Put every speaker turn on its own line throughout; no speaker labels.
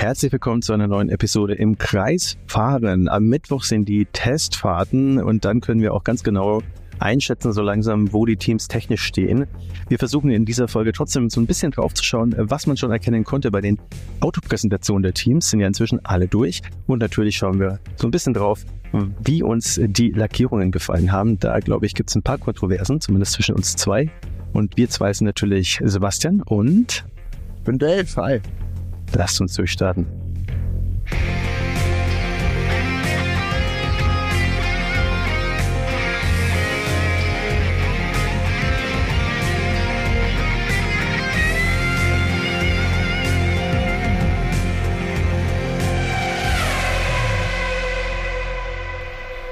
Herzlich willkommen zu einer neuen Episode im Kreis fahren. Am Mittwoch sind die Testfahrten und dann können wir auch ganz genau einschätzen, so langsam, wo die Teams technisch stehen. Wir versuchen in dieser Folge trotzdem so ein bisschen drauf zu schauen, was man schon erkennen konnte bei den Autopräsentationen der Teams. Sind ja inzwischen alle durch. Und natürlich schauen wir so ein bisschen drauf, wie uns die Lackierungen gefallen haben. Da, glaube ich, gibt es ein paar Kontroversen, zumindest zwischen uns zwei. Und wir zwei sind natürlich Sebastian und...
Ich bin Dave, hi.
Lasst uns durchstarten.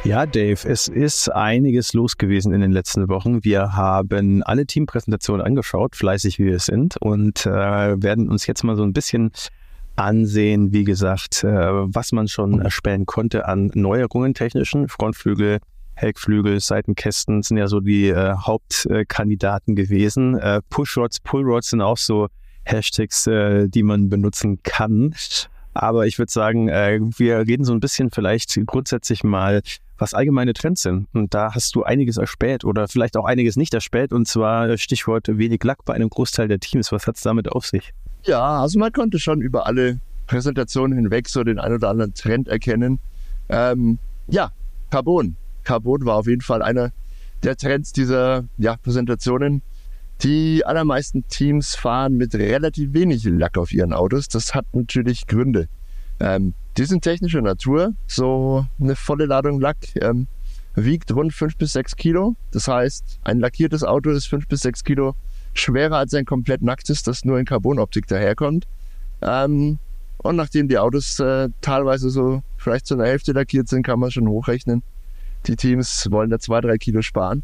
Ja, Dave, es ist einiges los gewesen in den letzten Wochen. Wir haben alle Teampräsentationen angeschaut, fleißig wie wir sind, und äh, werden uns jetzt mal so ein bisschen ansehen, wie gesagt, äh, was man schon erspähen konnte an Neuerungen technischen. Frontflügel, Heckflügel, Seitenkästen sind ja so die äh, Hauptkandidaten gewesen. Äh, Pushrods, Pullrods sind auch so Hashtags, äh, die man benutzen kann. Aber ich würde sagen, äh, wir reden so ein bisschen vielleicht grundsätzlich mal was allgemeine Trends sind. Und da hast du einiges erspäht oder vielleicht auch einiges nicht erspäht. Und zwar Stichwort wenig Lack bei einem Großteil der Teams. Was hat es damit auf sich?
Ja, also man konnte schon über alle Präsentationen hinweg so den ein oder anderen Trend erkennen. Ähm, ja, Carbon. Carbon war auf jeden Fall einer der Trends dieser ja, Präsentationen. Die allermeisten Teams fahren mit relativ wenig Lack auf ihren Autos. Das hat natürlich Gründe. Ähm, die sind technischer Natur. So eine volle Ladung Lack ähm, wiegt rund 5 bis 6 Kilo. Das heißt, ein lackiertes Auto ist 5 bis 6 Kilo schwerer als ein komplett nacktes, das nur in Carbonoptik daherkommt. Ähm, und nachdem die Autos äh, teilweise so vielleicht zu einer Hälfte lackiert sind, kann man schon hochrechnen. Die Teams wollen da zwei, drei Kilo sparen.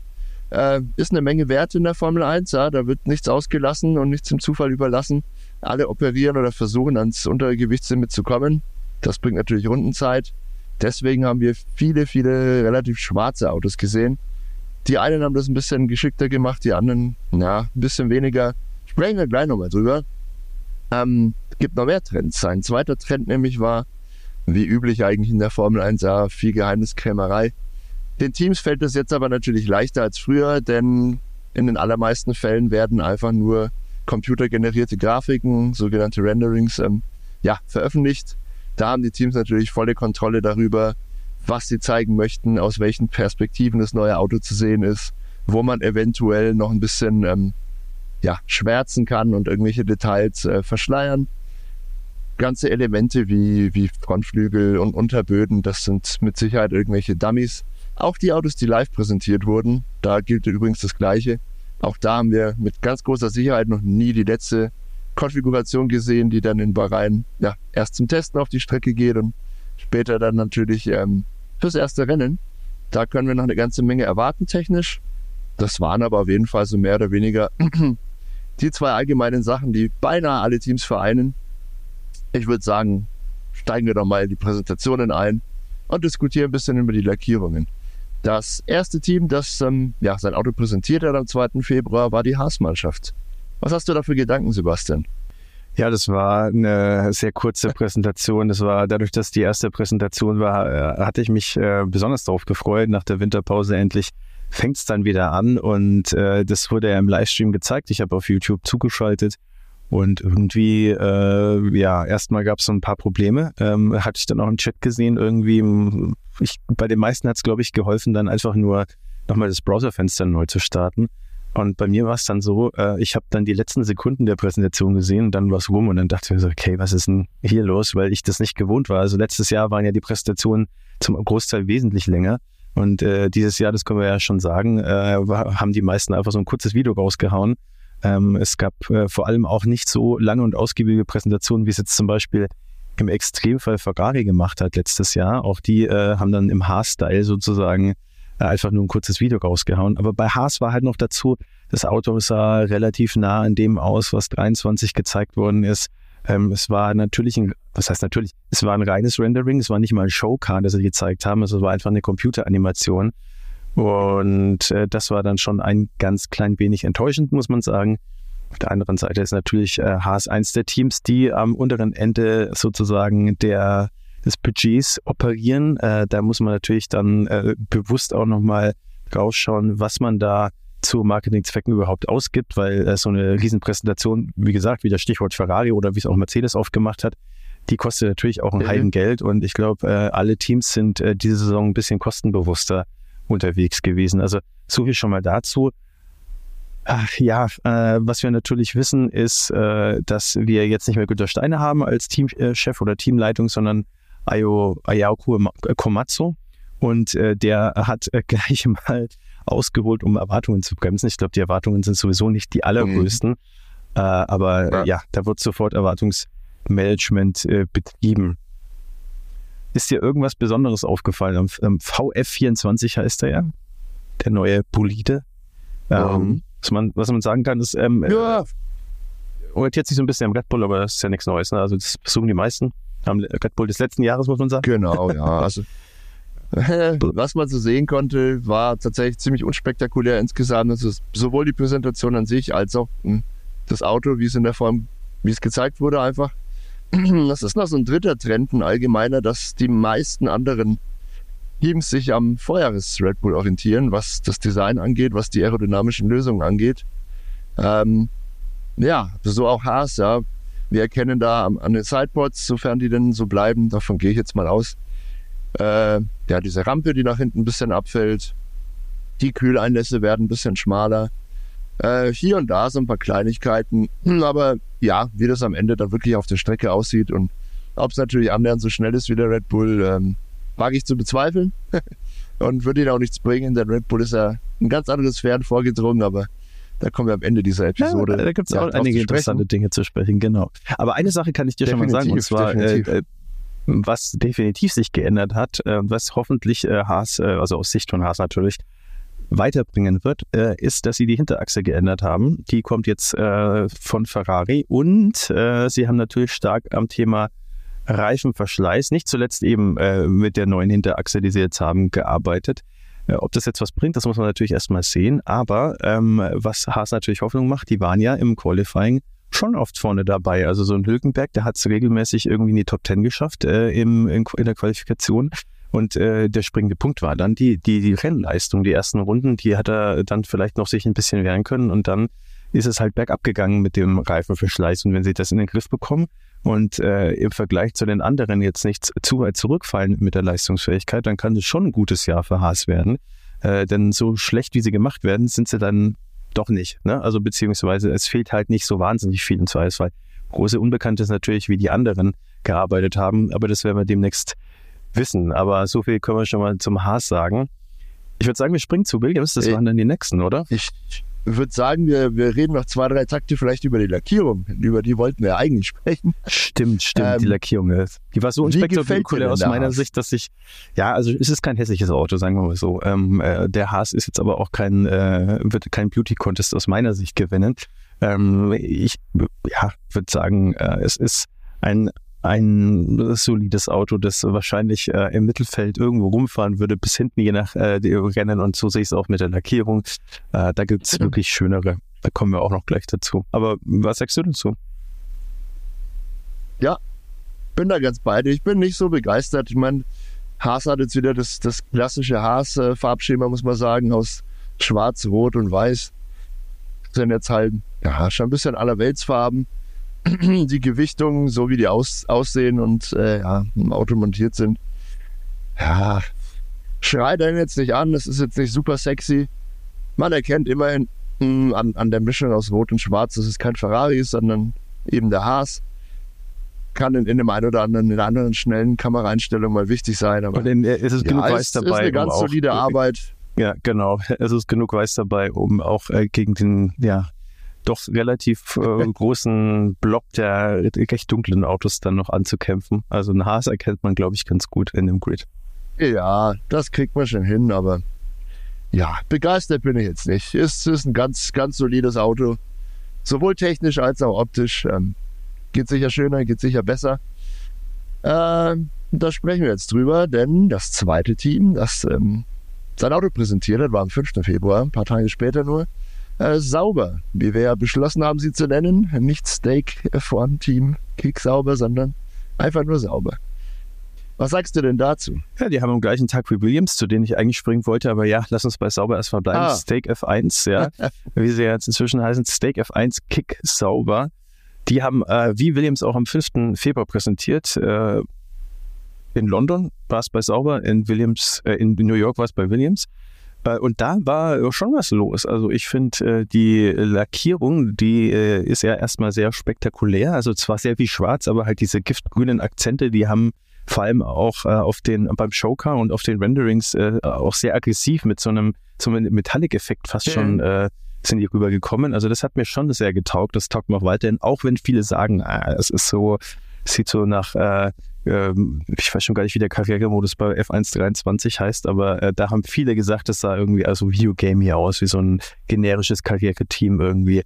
Äh, ist eine Menge wert in der Formel 1, ja. Da wird nichts ausgelassen und nichts im Zufall überlassen. Alle operieren oder versuchen ans untere Gewichtslimit zu kommen. Das bringt natürlich Rundenzeit. Deswegen haben wir viele, viele relativ schwarze Autos gesehen. Die einen haben das ein bisschen geschickter gemacht, die anderen, ja, ein bisschen weniger. Sprechen wir gleich nochmal drüber. Ähm, gibt noch mehr Trends. Ein zweiter Trend nämlich war, wie üblich eigentlich in der Formel 1, ja, viel Geheimniskrämerei. Den Teams fällt das jetzt aber natürlich leichter als früher, denn in den allermeisten Fällen werden einfach nur computergenerierte Grafiken, sogenannte Renderings, ähm, ja, veröffentlicht. Da haben die Teams natürlich volle Kontrolle darüber, was sie zeigen möchten, aus welchen Perspektiven das neue Auto zu sehen ist, wo man eventuell noch ein bisschen ähm, ja, schwärzen kann und irgendwelche Details äh, verschleiern. Ganze Elemente wie, wie Frontflügel und Unterböden, das sind mit Sicherheit irgendwelche Dummies. Auch die Autos, die live präsentiert wurden, da gilt übrigens das Gleiche. Auch da haben wir mit ganz großer Sicherheit noch nie die letzte Konfiguration gesehen, die dann in Bahrain ja, erst zum Testen auf die Strecke geht und später dann natürlich ähm, fürs erste Rennen. Da können wir noch eine ganze Menge erwarten technisch. Das waren aber auf jeden Fall so mehr oder weniger die zwei allgemeinen Sachen, die beinahe alle Teams vereinen. Ich würde sagen, steigen wir doch mal in die Präsentationen ein und diskutieren ein bisschen über die Lackierungen. Das erste Team, das ähm, ja, sein Auto präsentiert hat am 2. Februar, war die Haas-Mannschaft. Was hast du da für Gedanken, Sebastian?
Ja, das war eine sehr kurze Präsentation. Das war dadurch, dass die erste Präsentation war, äh, hatte ich mich äh, besonders darauf gefreut. Nach der Winterpause endlich fängt es dann wieder an und äh, das wurde ja im Livestream gezeigt. Ich habe auf YouTube zugeschaltet und irgendwie, äh, ja, erstmal gab es so ein paar Probleme. Ähm, hatte ich dann auch im Chat gesehen, irgendwie, ich, bei den meisten hat es, glaube ich, geholfen, dann einfach nur nochmal das Browserfenster neu zu starten. Und bei mir war es dann so, äh, ich habe dann die letzten Sekunden der Präsentation gesehen und dann war es rum und dann dachte ich mir so, okay, was ist denn hier los, weil ich das nicht gewohnt war. Also letztes Jahr waren ja die Präsentationen zum Großteil wesentlich länger. Und äh, dieses Jahr, das können wir ja schon sagen, äh, haben die meisten einfach so ein kurzes Video rausgehauen. Ähm, es gab äh, vor allem auch nicht so lange und ausgiebige Präsentationen, wie es jetzt zum Beispiel im Extremfall Ferrari gemacht hat letztes Jahr. Auch die äh, haben dann im Haarstyle sozusagen einfach nur ein kurzes Video rausgehauen. Aber bei Haas war halt noch dazu, das Auto sah relativ nah an dem aus, was 23 gezeigt worden ist. Ähm, es war natürlich ein, was heißt natürlich, es war ein reines Rendering, es war nicht mal ein Showcar, das sie gezeigt haben, also es war einfach eine Computeranimation. Und äh, das war dann schon ein ganz klein wenig enttäuschend, muss man sagen. Auf der anderen Seite ist natürlich äh, Haas eins der Teams, die am unteren Ende sozusagen der des Budgets operieren. Äh, da muss man natürlich dann äh, bewusst auch nochmal rausschauen, was man da zu Marketingzwecken überhaupt ausgibt, weil äh, so eine Riesenpräsentation, wie gesagt, wie das Stichwort Ferrari oder wie es auch Mercedes aufgemacht hat, die kostet natürlich auch ein mhm. Heidengeld und ich glaube, äh, alle Teams sind äh, diese Saison ein bisschen kostenbewusster unterwegs gewesen. Also so viel schon mal dazu. Ach, ja, äh, was wir natürlich wissen, ist, äh, dass wir jetzt nicht mehr Günter Steine haben als Teamchef oder Teamleitung, sondern Ayo, Ayako Komatsu. Und äh, der hat äh, gleich mal ausgeholt, um Erwartungen zu bremsen. Ich glaube, die Erwartungen sind sowieso nicht die allergrößten. Mhm. Äh, aber ja. ja. da wird sofort Erwartungsmanagement äh, betrieben. Ist dir irgendwas Besonderes aufgefallen? Am, am VF24 heißt er ja, der neue Bolide. Ähm, mhm. was, man, was man sagen kann, ist, ähm, ja. orientiert sich so ein bisschen am Red Bull, aber das ist ja nichts Neues. Ne? Also das versuchen die meisten. Am Red Bull des letzten Jahres, muss man sagen.
Genau, ja. Also was man so sehen konnte, war tatsächlich ziemlich unspektakulär insgesamt. Also sowohl die Präsentation an sich als auch hm, das Auto, wie es in der Form, wie es gezeigt wurde, einfach. Das ist noch so ein dritter Trend, ein allgemeiner, dass die meisten anderen Teams sich am Vorjahres Red Bull orientieren, was das Design angeht, was die aerodynamischen Lösungen angeht. Ähm, ja, so auch Haas, ja. Wir erkennen da an den Sidepods, sofern die denn so bleiben, davon gehe ich jetzt mal aus, äh, ja, diese Rampe, die nach hinten ein bisschen abfällt. Die Kühleinlässe werden ein bisschen schmaler. Äh, hier und da so ein paar Kleinigkeiten. Hm, aber ja, wie das am Ende dann wirklich auf der Strecke aussieht und ob es natürlich annähernd so schnell ist wie der Red Bull, ähm, wage ich zu bezweifeln. und würde ihn auch nichts bringen. Der Red Bull ist ja ein ganz anderes Pferd vorgedrungen, aber da kommen wir am Ende dieser Episode.
Ja, da gibt es auch einige interessante Dinge zu sprechen, genau. Aber eine Sache kann ich dir definitiv, schon mal sagen, und zwar, äh, äh, was definitiv sich geändert hat, äh, was hoffentlich äh, Haas, äh, also aus Sicht von Haas natürlich, weiterbringen wird, äh, ist, dass sie die Hinterachse geändert haben. Die kommt jetzt äh, von Ferrari und äh, sie haben natürlich stark am Thema Reifenverschleiß, nicht zuletzt eben mit der neuen Hinterachse, die sie jetzt haben, gearbeitet. Ob das jetzt was bringt, das muss man natürlich erstmal sehen. Aber ähm, was Haas natürlich Hoffnung macht, die waren ja im Qualifying schon oft vorne dabei. Also so ein Hülkenberg, der hat es regelmäßig irgendwie in die Top Ten geschafft äh, im, in, in, der Qualifikation. Und äh, der springende Punkt war dann die, die, die Rennleistung. Die ersten Runden, die hat er dann vielleicht noch sich ein bisschen wehren können. Und dann ist es halt bergab gegangen mit dem Reifenverschleiß. Und wenn sie das in den Griff bekommen und äh, im Vergleich zu den anderen jetzt nicht zu weit zurückfallen mit der Leistungsfähigkeit, dann kann es schon ein gutes Jahr für Haas werden. Äh, denn so schlecht, wie sie gemacht werden, sind sie dann doch nicht. Ne? Also beziehungsweise es fehlt halt nicht so wahnsinnig viel im Zweifelsfall. Große Unbekannte ist natürlich, wie die anderen gearbeitet haben, aber das werden wir demnächst wissen. Aber so viel können wir schon mal zum Haas sagen. Ich würde sagen, wir springen zu Williams, das waren dann die nächsten, oder?
Ich würde sagen, wir, wir reden noch zwei, drei Takte vielleicht über die Lackierung. Über die wollten wir ja eigentlich sprechen.
Stimmt, stimmt, ähm, die Lackierung. Die war so unspektakulär aus meiner Haas? Sicht, dass ich, ja, also es ist kein hässliches Auto, sagen wir mal so. Ähm, äh, der Haas ist jetzt aber auch kein, äh, wird kein Beauty-Contest aus meiner Sicht gewinnen. Ähm, ich, ja, würde sagen, äh, es ist ein ein solides Auto, das wahrscheinlich äh, im Mittelfeld irgendwo rumfahren würde, bis hinten je nach äh, Rennen. Und so sehe ich es auch mit der Lackierung. Äh, da gibt es wirklich schönere. Da kommen wir auch noch gleich dazu. Aber was sagst du dazu?
Ja, bin da ganz bei dir. Ich bin nicht so begeistert. Ich meine, Haas hat jetzt wieder das, das klassische Haas-Farbschema, muss man sagen, aus Schwarz, Rot und Weiß. Das sind jetzt halt, ja, schon ein bisschen allerweltsfarben. die Gewichtung, so wie die aus, aussehen und äh, ja, im Auto montiert sind, ja, schreit einen jetzt nicht an, das ist jetzt nicht super sexy. Man erkennt immerhin mh, hm, an, an der Mischung aus Rot und Schwarz, dass es kein Ferrari ist, sondern eben der Haas. Kann in, in dem einen oder anderen, in einer anderen schnellen Kameraeinstellung mal wichtig sein. Aber
und in, ist es ja, genug Weiß dabei. ist
eine ganz um solide Arbeit.
Ja, genau. Es ist genug Weiß dabei, um auch äh, gegen den ja, doch relativ äh, großen Block der recht dunklen Autos dann noch anzukämpfen. Also ein Haas erkennt man, glaube ich, ganz gut in dem Grid.
Ja, das kriegt man schon hin, aber ja, begeistert bin ich jetzt nicht. Es ist ein ganz, ganz solides Auto. Sowohl technisch als auch optisch. Ähm, geht sicher schöner, geht sicher besser. Ähm, da sprechen wir jetzt drüber, denn das zweite Team, das ähm, sein Auto präsentiert hat, war am 5. Februar, ein paar Tage später nur, äh, sauber, wie wir ja beschlossen haben, sie zu nennen. Nicht Steak F1 Team Kick sauber, sondern einfach nur sauber. Was sagst du denn dazu?
Ja, die haben am gleichen Tag wie Williams, zu denen ich eigentlich springen wollte, aber ja, lass uns bei sauber erstmal bleiben. Ah. Steak F1, ja, wie sie jetzt inzwischen heißen, Steak F1 Kick sauber. Die haben, äh, wie Williams auch am 5. Februar präsentiert, äh, in London war es bei Sauber, in Williams, äh, in New York war es bei Williams. Äh, und da war schon was los. Also ich finde, äh, die Lackierung, die äh, ist ja erstmal sehr spektakulär. Also zwar sehr wie schwarz, aber halt diese giftgrünen Akzente, die haben vor allem auch auf den, beim Showcar und auf den Renderings auch sehr aggressiv mit so einem, so einem Metallic-Effekt fast schon äh, sind die rübergekommen. Also das hat mir schon sehr getaugt. Das taugt mir auch weiterhin, auch wenn viele sagen, ah, es ist so, sieht so nach äh, ähm, ich weiß schon gar nicht, wie der Karrieremodus bei F123 heißt, aber äh, da haben viele gesagt, das sah irgendwie also Videogame hier aus, wie so ein generisches Karriereteam irgendwie.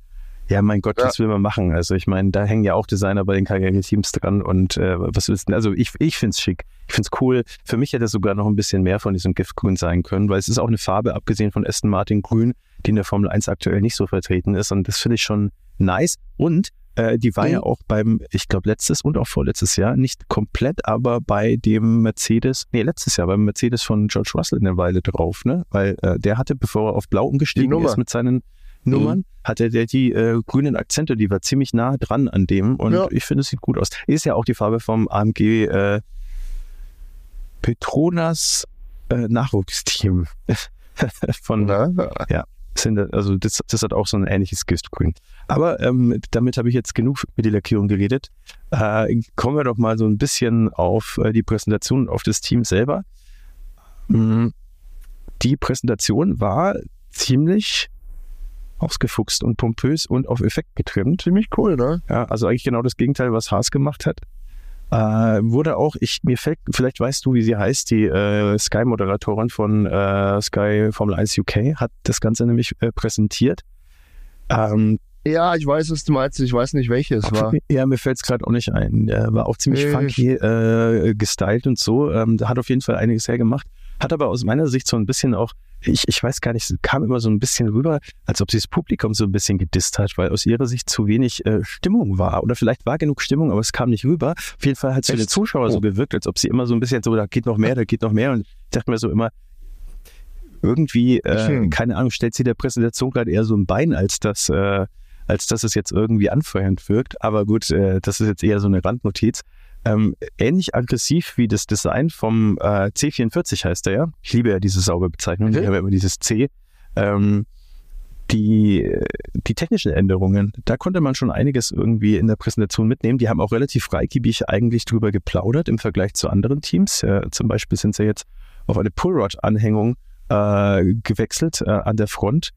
Ja, mein Gott, ja. was will man machen? Also ich meine, da hängen ja auch Designer bei den Karriereteams dran und äh, was willst du? Also ich, ich finde es schick. Ich finde es cool. Für mich hätte es sogar noch ein bisschen mehr von diesem Giftgrün sein können, weil es ist auch eine Farbe, abgesehen von Aston Martin Grün, die in der Formel 1 aktuell nicht so vertreten ist. Und das finde ich schon nice. Und äh, die war mhm. ja auch beim, ich glaube, letztes und auch vorletztes Jahr, nicht komplett, aber bei dem Mercedes, nee, letztes Jahr beim Mercedes von George Russell eine Weile drauf, ne? Weil äh, der hatte, bevor er auf Blau umgestiegen ist mit seinen Nummern, mhm. hatte der die äh, grünen Akzente, die war ziemlich nah dran an dem und ja. ich finde, es sieht gut aus. Ist ja auch die Farbe vom AMG äh, Petronas äh, Nachwuchsteam. von, Na, ja sind, also das, das hat auch so ein ähnliches Giftgrün. Aber ähm, damit habe ich jetzt genug mit der Lackierung geredet. Äh, kommen wir doch mal so ein bisschen auf äh, die Präsentation, auf das Team selber. Mhm. Die Präsentation war ziemlich ausgefuchst und pompös und auf Effekt getrimmt.
Ziemlich cool, ne?
Ja, also eigentlich genau das Gegenteil, was Haas gemacht hat. Äh, wurde auch, ich mir fällt, vielleicht weißt du, wie sie heißt, die äh, Sky-Moderatorin von äh, Sky Formel 1 UK hat das Ganze nämlich äh, präsentiert.
Ähm, ja, ich weiß, was du meinst. Ich weiß nicht, welches war.
Ja, mir fällt es gerade auch nicht ein. Der war auch ziemlich funky äh, gestylt und so. Ähm, hat auf jeden Fall einiges hergemacht. Hat aber aus meiner Sicht so ein bisschen auch ich, ich weiß gar nicht, kam immer so ein bisschen rüber, als ob sie das Publikum so ein bisschen gedisst hat, weil aus ihrer Sicht zu wenig äh, Stimmung war. Oder vielleicht war genug Stimmung, aber es kam nicht rüber. Auf jeden Fall hat es für den Zuschauer oh. so gewirkt, als ob sie immer so ein bisschen so, da geht noch mehr, da geht noch mehr. Und ich dachte mir so immer, irgendwie, äh, keine Ahnung, stellt sie der Präsentation gerade eher so ein Bein, als dass, äh, als dass es jetzt irgendwie anfeuernd wirkt. Aber gut, äh, das ist jetzt eher so eine Randnotiz. Ähm, ähnlich aggressiv wie das Design vom äh, C44 heißt er ja. Ich liebe ja diese saubere Bezeichnung, okay. ich habe immer dieses C. Ähm, die, die technischen Änderungen, da konnte man schon einiges irgendwie in der Präsentation mitnehmen. Die haben auch relativ freigebig eigentlich drüber geplaudert im Vergleich zu anderen Teams. Ja, zum Beispiel sind sie jetzt auf eine Pullrod-Anhängung äh, gewechselt äh, an der Front,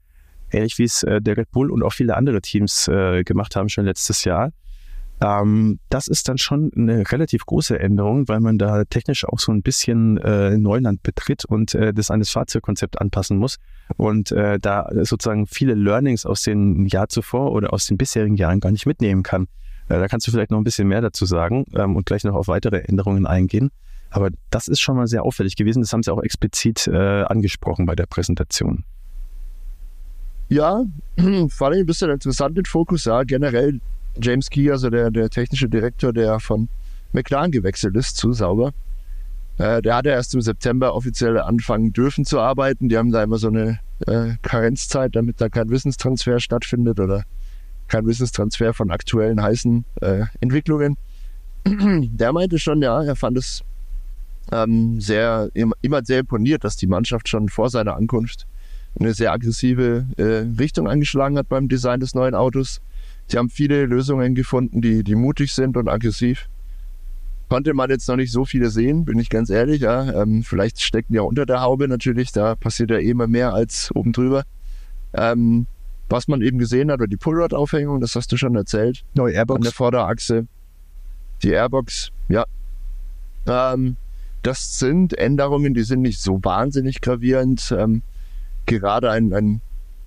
ähnlich wie es äh, der Red Bull und auch viele andere Teams äh, gemacht haben schon letztes Jahr. Ähm, das ist dann schon eine relativ große Änderung, weil man da technisch auch so ein bisschen äh, Neuland betritt und äh, das an das Fahrzeugkonzept anpassen muss und äh, da sozusagen viele Learnings aus den Jahr zuvor oder aus den bisherigen Jahren gar nicht mitnehmen kann. Äh, da kannst du vielleicht noch ein bisschen mehr dazu sagen ähm, und gleich noch auf weitere Änderungen eingehen. Aber das ist schon mal sehr auffällig gewesen. Das haben sie auch explizit äh, angesprochen bei der Präsentation.
Ja, fand ich ein bisschen interessant den Fokus. Ja, generell James Key, also der, der technische Direktor, der von McLaren gewechselt ist zu Sauber. Äh, der hatte erst im September offiziell anfangen dürfen zu arbeiten. Die haben da immer so eine äh, Karenzzeit, damit da kein Wissenstransfer stattfindet oder kein Wissenstransfer von aktuellen heißen äh, Entwicklungen. der meinte schon, ja, er fand es ähm, sehr, immer sehr imponiert, dass die Mannschaft schon vor seiner Ankunft eine sehr aggressive äh, Richtung angeschlagen hat beim Design des neuen Autos. Sie haben viele Lösungen gefunden, die, die mutig sind und aggressiv. Konnte man jetzt noch nicht so viele sehen, bin ich ganz ehrlich. Ja. Ähm, vielleicht stecken ja unter der Haube natürlich, da passiert ja eh immer mehr als oben drüber. Ähm, was man eben gesehen hat, war die Pullrod-Aufhängung, das hast du schon erzählt.
Neue Airbox.
An der Vorderachse. Die Airbox, ja. Ähm, das sind Änderungen, die sind nicht so wahnsinnig gravierend. Ähm, gerade ein, ein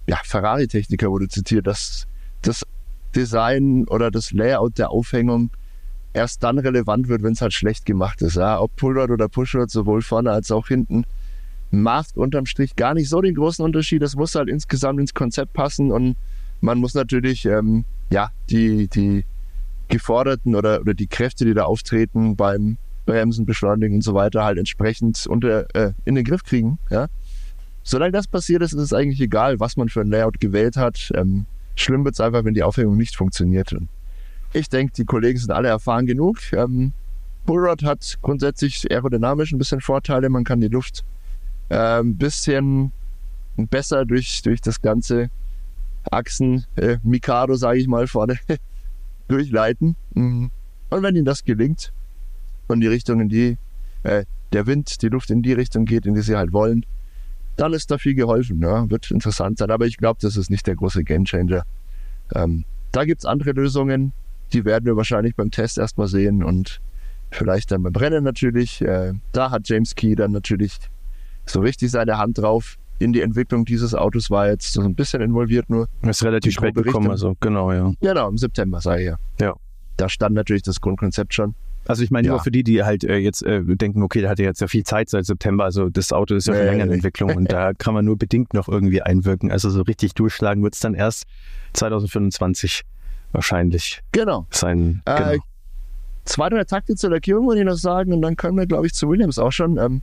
ja, Ferrari-Techniker wurde zitiert, dass das Design oder das Layout der Aufhängung erst dann relevant wird, wenn es halt schlecht gemacht ist. Ja? Ob Pullrod oder Pushrod, sowohl vorne als auch hinten, macht unterm Strich gar nicht so den großen Unterschied. Das muss halt insgesamt ins Konzept passen und man muss natürlich ähm, ja die die geforderten oder oder die Kräfte, die da auftreten beim Bremsen, Beschleunigen und so weiter halt entsprechend unter äh, in den Griff kriegen. Ja, solange das passiert ist, ist es eigentlich egal, was man für ein Layout gewählt hat. Ähm, schlimm wird es einfach, wenn die Aufhängung nicht funktioniert. Ich denke, die Kollegen sind alle erfahren genug. Ähm, Bullrod hat grundsätzlich aerodynamisch ein bisschen Vorteile. Man kann die Luft äh, ein bisschen besser durch, durch das ganze Achsen, äh, Mikado, sage ich mal, vorne durchleiten. Mhm. Und wenn ihnen das gelingt und die Richtung, in die äh, der Wind, die Luft in die Richtung geht, in die sie halt wollen, dann ist da viel geholfen. Ja? Wird interessant sein. Aber ich glaube, das ist nicht der große Gamechanger. Ähm, da gibt's andere Lösungen, die werden wir wahrscheinlich beim Test erstmal sehen und vielleicht dann beim Rennen natürlich. Äh, da hat James Key dann natürlich so richtig seine Hand drauf. In die Entwicklung dieses Autos war jetzt so ein bisschen involviert nur.
Ist relativ spät gekommen, also genau, ja.
Genau, im September, sage ich ja.
Ja.
Da stand natürlich das Grundkonzept schon.
Also ich meine
Ja.
nur für die, die halt äh, jetzt äh, denken, okay, der hatte jetzt ja viel Zeit seit September, also das Auto ist ja schon länger in. Entwicklung und da kann man nur bedingt noch irgendwie einwirken. Also so richtig durchschlagen wird es dann erst 2025 wahrscheinlich
Genau.
sein.
Äh,
genau.
Zwei, drei Takte zur Lackierung würde ich noch sagen und dann können wir, glaube ich, zu Williams auch schon. Ähm,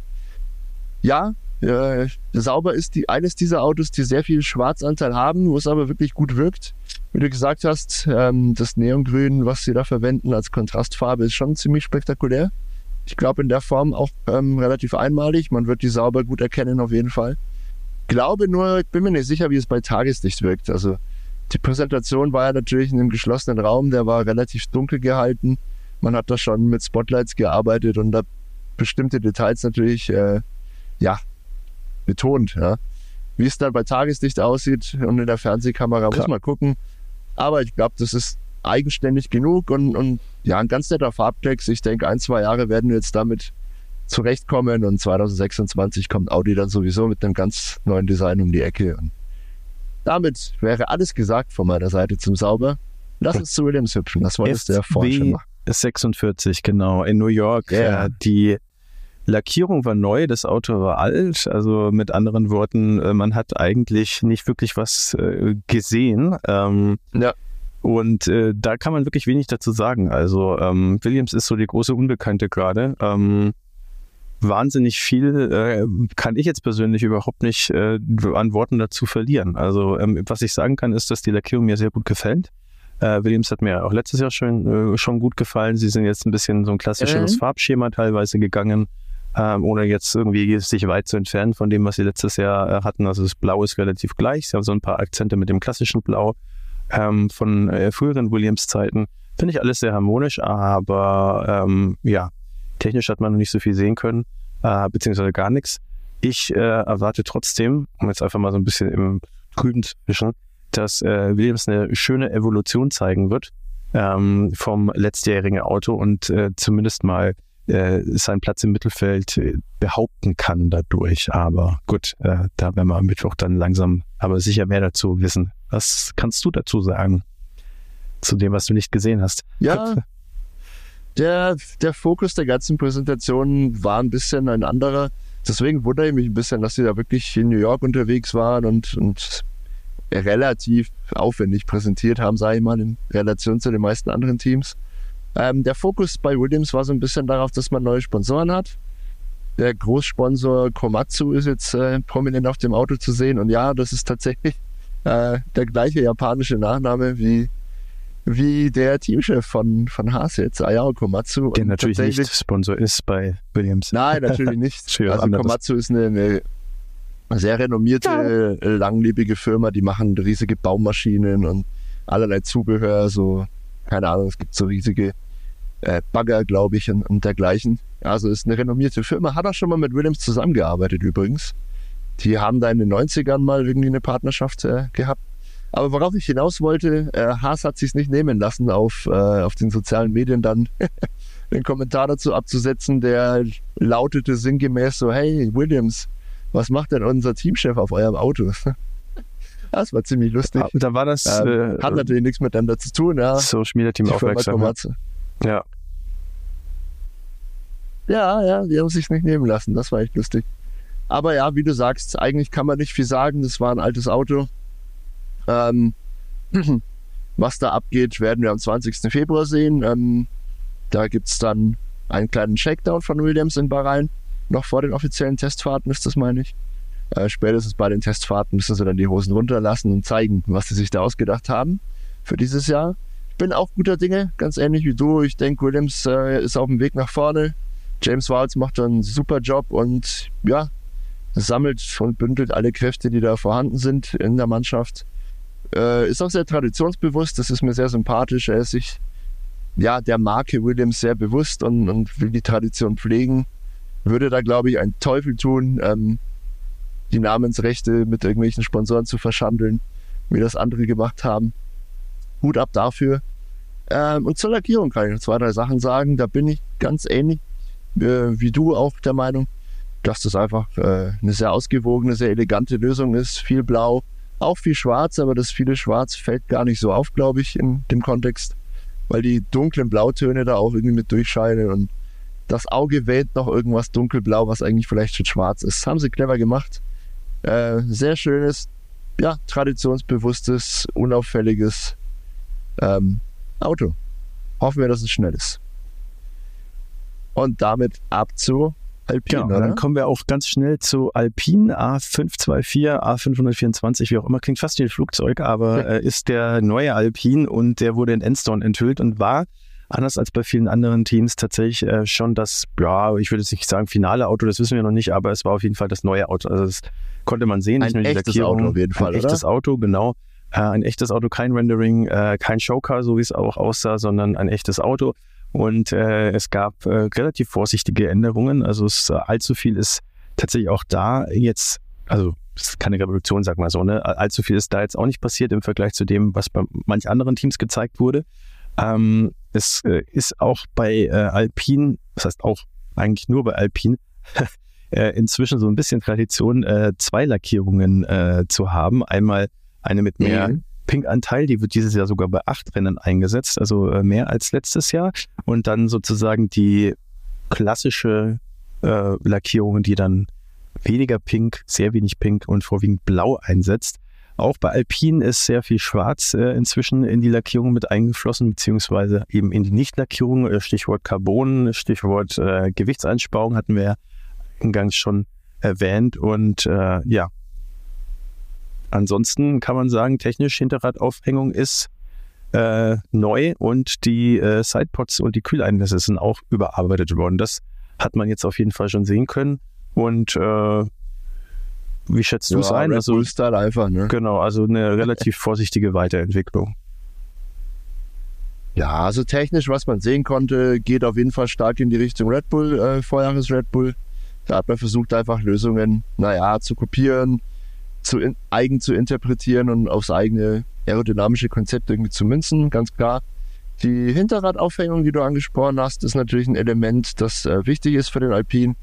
ja, äh, sauber ist die, eines dieser Autos, die sehr viel Schwarzanteil haben, wo es aber wirklich gut wirkt. Wie du gesagt hast, ähm, das Neongrün, was sie da verwenden als Kontrastfarbe, ist schon ziemlich spektakulär. Ich glaube in der Form auch ähm, relativ einmalig. Man wird die sauber gut erkennen auf jeden Fall. Glaube nur, ich bin mir nicht sicher, wie es bei Tageslicht wirkt. Also die Präsentation war ja natürlich in einem geschlossenen Raum, der war relativ dunkel gehalten. Man hat da schon mit Spotlights gearbeitet und da bestimmte Details natürlich äh, ja betont. Ja. Wie es dann bei Tageslicht aussieht und in der Fernsehkamera, muss man gucken. Aber ich glaube, das ist eigenständig genug und, und ja, ein ganz netter Farbklecks. Ich denke, ein, zwei Jahre werden wir jetzt damit zurechtkommen und 2026 kommt Audi dann sowieso mit einem ganz neuen Design um die Ecke. Und damit wäre alles gesagt von meiner Seite zum Sauber. Lass uns zu Williams hüpfen. Das wolltest du ja vorhin schon machen.
46, genau, in New York.
Ja.
Äh, die Lackierung war neu, das Auto war alt. Also mit anderen Worten, äh, man hat eigentlich nicht wirklich was äh, gesehen. Ähm,
Ja.
Und äh, da kann man wirklich wenig dazu sagen. Also ähm, Williams ist so die große Unbekannte gerade. Ähm, wahnsinnig viel äh, kann ich jetzt persönlich überhaupt nicht äh, an Worten dazu verlieren. Also ähm, was ich sagen kann, ist, dass die Lackierung mir sehr gut gefällt. Äh, Williams hat mir auch letztes Jahr schon, schon gut gefallen. Sie sind jetzt ein bisschen so ein klassischeres
Mhm.
Farbschema teilweise gegangen, ähm, ohne jetzt irgendwie sich weit zu entfernen von dem, was sie letztes Jahr äh, hatten. Also das Blau ist relativ gleich. Sie haben so ein paar Akzente mit dem klassischen Blau ähm, von äh, früheren Williams-Zeiten. Finde ich alles sehr harmonisch, aber ähm, ja, technisch hat man noch nicht so viel sehen können, äh, beziehungsweise gar nichts. Ich äh, erwarte trotzdem, um jetzt einfach mal so ein bisschen im Trüben zu fischen, dass äh, Williams eine schöne Evolution zeigen wird ähm, vom letztjährigen Auto und zumindest mal äh, seinen Platz im Mittelfeld äh, behaupten kann dadurch. Aber gut, äh, da werden wir am Mittwoch dann langsam aber sicher mehr dazu wissen. Was kannst du dazu sagen? Zu dem, was du nicht gesehen hast.
Ja, der, der Fokus der ganzen Präsentation war ein bisschen ein anderer. Deswegen wundere ich mich ein bisschen, dass sie da wirklich in New York unterwegs waren und, und relativ aufwendig präsentiert haben, sage ich mal, in Relation zu den meisten anderen Teams. Ähm, der Fokus bei Williams war so ein bisschen darauf, dass man neue Sponsoren hat. Der Großsponsor Komatsu ist jetzt äh, prominent auf dem Auto zu sehen. Und ja, das ist tatsächlich äh, der gleiche japanische Nachname wie, wie der Teamchef von, von Haas jetzt, Ayao Komatsu.
Der
Und
natürlich nicht Sponsor ist bei Williams.
Nein, natürlich nicht. Also. Komatsu ist eine, eine sehr renommierte, langlebige Firma, die machen riesige Baumaschinen und allerlei Zubehör, so, keine Ahnung, es gibt so riesige äh, Bagger, glaube ich, und, und dergleichen. Also ist eine renommierte Firma, hat auch schon mal mit Williams zusammengearbeitet übrigens. Die haben da in den 90ern mal irgendwie eine Partnerschaft äh, gehabt. Aber worauf ich hinaus wollte, äh, Haas hat sich nicht nehmen lassen, auf, äh, auf den sozialen Medien dann den Kommentar dazu abzusetzen, der lautete sinngemäß so, hey Williams, was macht denn unser Teamchef auf eurem Auto? Das war ziemlich lustig.
Ah, Da war das
Ähm,
äh,
hat natürlich nichts miteinander zu tun, ja.
Social Media Team aufmerksam. Ja.
Ja, ja, die haben sich nicht nehmen lassen. Das war echt lustig. Aber ja, wie du sagst, eigentlich kann man nicht viel sagen. Das war ein altes Auto. Ähm, was da abgeht, werden wir am 20. Februar sehen. Ähm, da gibt's dann einen kleinen Shakedown von Williams in Bahrain. Noch vor den offiziellen Testfahrten ist das, meine ich. Äh, spätestens bei den Testfahrten müssen sie dann die Hosen runterlassen und zeigen, was sie sich da ausgedacht haben für dieses Jahr. Ich bin auch guter Dinge, ganz ähnlich wie du. Ich denke, Williams äh, ist auf dem Weg nach vorne. James Waltz macht einen super Job und ja, sammelt und bündelt alle Kräfte, die da vorhanden sind in der Mannschaft. Äh, ist auch sehr traditionsbewusst, das ist mir sehr sympathisch. Er ist sich ja, der Marke Williams sehr bewusst und, und will die Tradition pflegen. Würde da, glaube ich, einen Teufel tun, ähm, die Namensrechte mit irgendwelchen Sponsoren zu verschandeln, wie das andere gemacht haben. Hut ab dafür. Ähm, und zur Lackierung kann ich noch zwei, drei Sachen sagen. Da bin ich ganz ähnlich äh, wie du auch der Meinung, dass das einfach äh, eine sehr ausgewogene, sehr elegante Lösung ist. Viel Blau, auch viel Schwarz, aber das viele Schwarz fällt gar nicht so auf, glaube ich, in dem Kontext, weil die dunklen Blautöne da auch irgendwie mit durchscheinen und das Auge wählt noch irgendwas dunkelblau, was eigentlich vielleicht schon schwarz ist. Haben sie clever gemacht. Äh, sehr schönes, ja, traditionsbewusstes, unauffälliges ähm, Auto. Hoffen wir, dass es schnell ist. Und damit ab zu
Alpine. Genau, dann kommen wir auch ganz schnell zu Alpine A524, A524, wie auch immer, klingt fast wie ein Flugzeug, aber äh, ist der neue Alpine und der wurde in Enstone enthüllt und war anders als bei vielen anderen Teams tatsächlich äh, schon das, ja, ich würde jetzt nicht sagen finale Auto, das wissen wir noch nicht, aber es war auf jeden Fall das neue Auto. Also das konnte man sehen.
Ein echtes Auto auf jeden Fall,
Ein echtes Auto, genau. Äh, ein echtes Auto, kein Rendering, äh, kein Showcar, so wie es auch aussah, sondern ein echtes Auto. Und äh, es gab äh, relativ vorsichtige Änderungen. Also es, äh, allzu viel ist tatsächlich auch da jetzt, also es ist keine Revolution, sag mal so, ne? Allzu viel ist da jetzt auch nicht passiert im Vergleich zu dem, was bei manch anderen Teams gezeigt wurde. Ähm, es äh, ist auch bei äh, Alpine, das heißt auch eigentlich nur bei Alpine, äh, inzwischen so ein bisschen Tradition, äh, zwei Lackierungen äh, zu haben. Einmal eine mit mehr mhm. Pink-Anteil, die wird dieses Jahr sogar bei acht Rennen eingesetzt, also äh, mehr als letztes Jahr. Und dann sozusagen die klassische Lackierung, die dann weniger Pink, sehr wenig Pink und vorwiegend Blau einsetzt. Auch bei Alpine ist sehr viel Schwarz äh, inzwischen in die Lackierung mit eingeflossen, beziehungsweise eben in die Nichtlackierung. Äh, Stichwort Carbon, Stichwort äh, Gewichtseinsparung hatten wir ja eingangs schon erwähnt. Und äh, ja, Ansonsten kann man sagen, technisch Hinterradaufhängung ist äh, neu und die äh, Sidepods und die Kühleinlässe sind auch überarbeitet worden. Das hat man jetzt auf jeden Fall schon sehen können. Und äh, wie schätzt du es ein?
also, Style einfach, ne?
Genau, also eine relativ vorsichtige Weiterentwicklung.
Ja, also technisch, was man sehen konnte, geht auf jeden Fall stark in die Richtung Red Bull, äh, Vorjahres Red Bull. Da hat man versucht, einfach Lösungen, naja, zu kopieren, zu in, eigen zu interpretieren und aufs eigene aerodynamische Konzept irgendwie zu münzen, ganz klar. Die Hinterradaufhängung, die du angesprochen hast, ist natürlich ein Element, das äh, wichtig ist für den Alpin.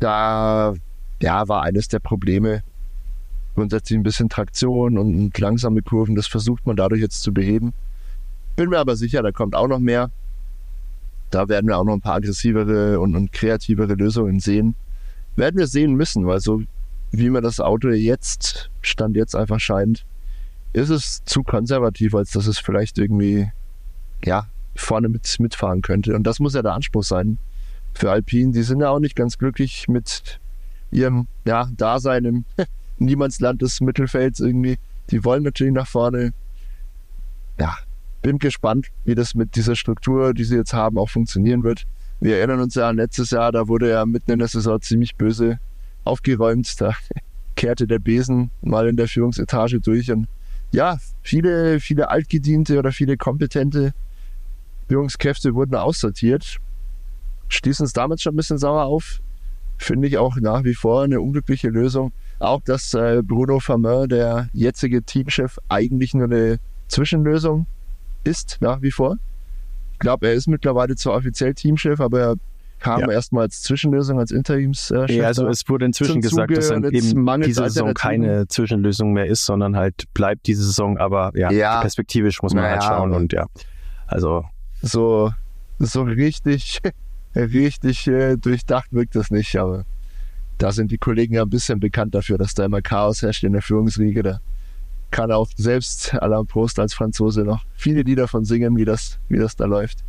Da ja, war eines der Probleme grundsätzlich ein bisschen Traktion und, langsame Kurven. Das versucht man dadurch jetzt zu beheben. Bin mir aber sicher, da kommt auch noch mehr. Da werden wir auch noch ein paar aggressivere und, und kreativere Lösungen sehen. Werden wir sehen müssen, weil so wie mir das Auto jetzt, Stand jetzt einfach scheint, ist es zu konservativ, als dass es vielleicht irgendwie, ja, vorne mit, mitfahren könnte. Und das muss ja der Anspruch sein für Alpine. Die sind ja auch nicht ganz glücklich mit ihrem, ja, Dasein im Niemandsland des Mittelfelds irgendwie. Die wollen natürlich nach vorne. Ja, bin gespannt, wie das mit dieser Struktur, die sie jetzt haben, auch funktionieren wird. Wir erinnern uns ja an letztes Jahr, da wurde ja mitten in der Saison ziemlich böse aufgeräumt. Da kehrte der Besen mal in der Führungsetage durch. Und ja, viele, viele altgediente oder viele kompetente Führungskräfte wurden aussortiert. Stießen uns damit schon ein bisschen sauer auf. Finde ich auch nach wie vor eine unglückliche Lösung. Auch, dass äh, Bruno Fameur, der jetzige Teamchef, eigentlich nur eine Zwischenlösung ist, nach wie vor. Ich glaube, er ist mittlerweile zwar offiziell Teamchef, aber er kam ja. erstmal als Zwischenlösung, als Interimschef.
Ja, also es wurde inzwischen gesagt, dass dann eben diese Saison keine Zwischenlösung mehr ist, sondern halt bleibt diese Saison, aber ja, ja. perspektivisch muss man naja, halt schauen und ja, also.
So, so richtig, richtig äh, durchdacht wirkt das nicht, aber Da sind die Kollegen ja ein bisschen bekannt dafür, dass da immer Chaos herrscht in der Führungsriege. Da kann auch selbst Alain Prost als Franzose noch viele Lieder von singen, wie das, wie das da läuft.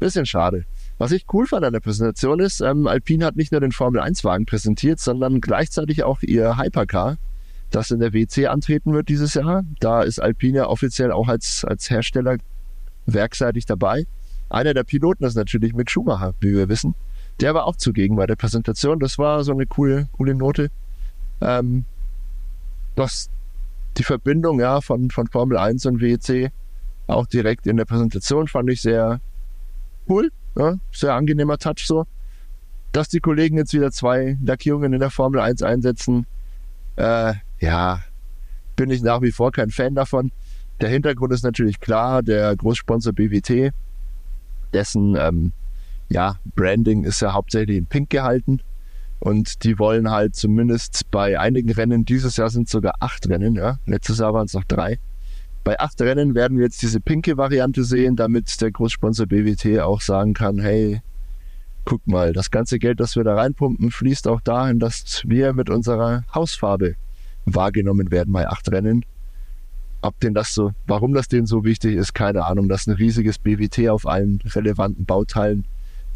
Bisschen schade. Was ich cool fand an der Präsentation ist, ähm, Alpine hat nicht nur den Formel-1-Wagen präsentiert, sondern gleichzeitig auch ihr Hypercar, das in der WC antreten wird dieses Jahr. Da ist Alpine ja offiziell auch als, als Hersteller werkseitig dabei. Einer der Piloten ist natürlich Mick Schumacher, wie wir wissen. Der war auch zugegen bei der Präsentation. Das war so eine coole, coole Note. Ähm, das, die Verbindung ja, von, von Formel 1 und WEC auch direkt in der Präsentation fand ich sehr cool. Ja, sehr angenehmer Touch so. Dass die Kollegen jetzt wieder zwei Lackierungen in der Formel 1 einsetzen, äh, ja, bin ich nach wie vor kein Fan davon. Der Hintergrund ist natürlich klar, der Großsponsor BWT, dessen ähm, ja, Branding ist ja hauptsächlich in Pink gehalten. Und die wollen halt zumindest bei einigen Rennen, dieses Jahr sind sogar acht Rennen, ja. Letztes Jahr waren es noch drei. Bei acht Rennen werden wir jetzt diese pinke Variante sehen, damit der Großsponsor BWT auch sagen kann, hey, guck mal, das ganze Geld, das wir da reinpumpen, fließt auch dahin, dass wir mit unserer Hausfarbe wahrgenommen werden bei acht Rennen. Ob denn das so, warum das denen so wichtig ist, keine Ahnung. Das ist ein riesiges BWT auf allen relevanten Bauteilen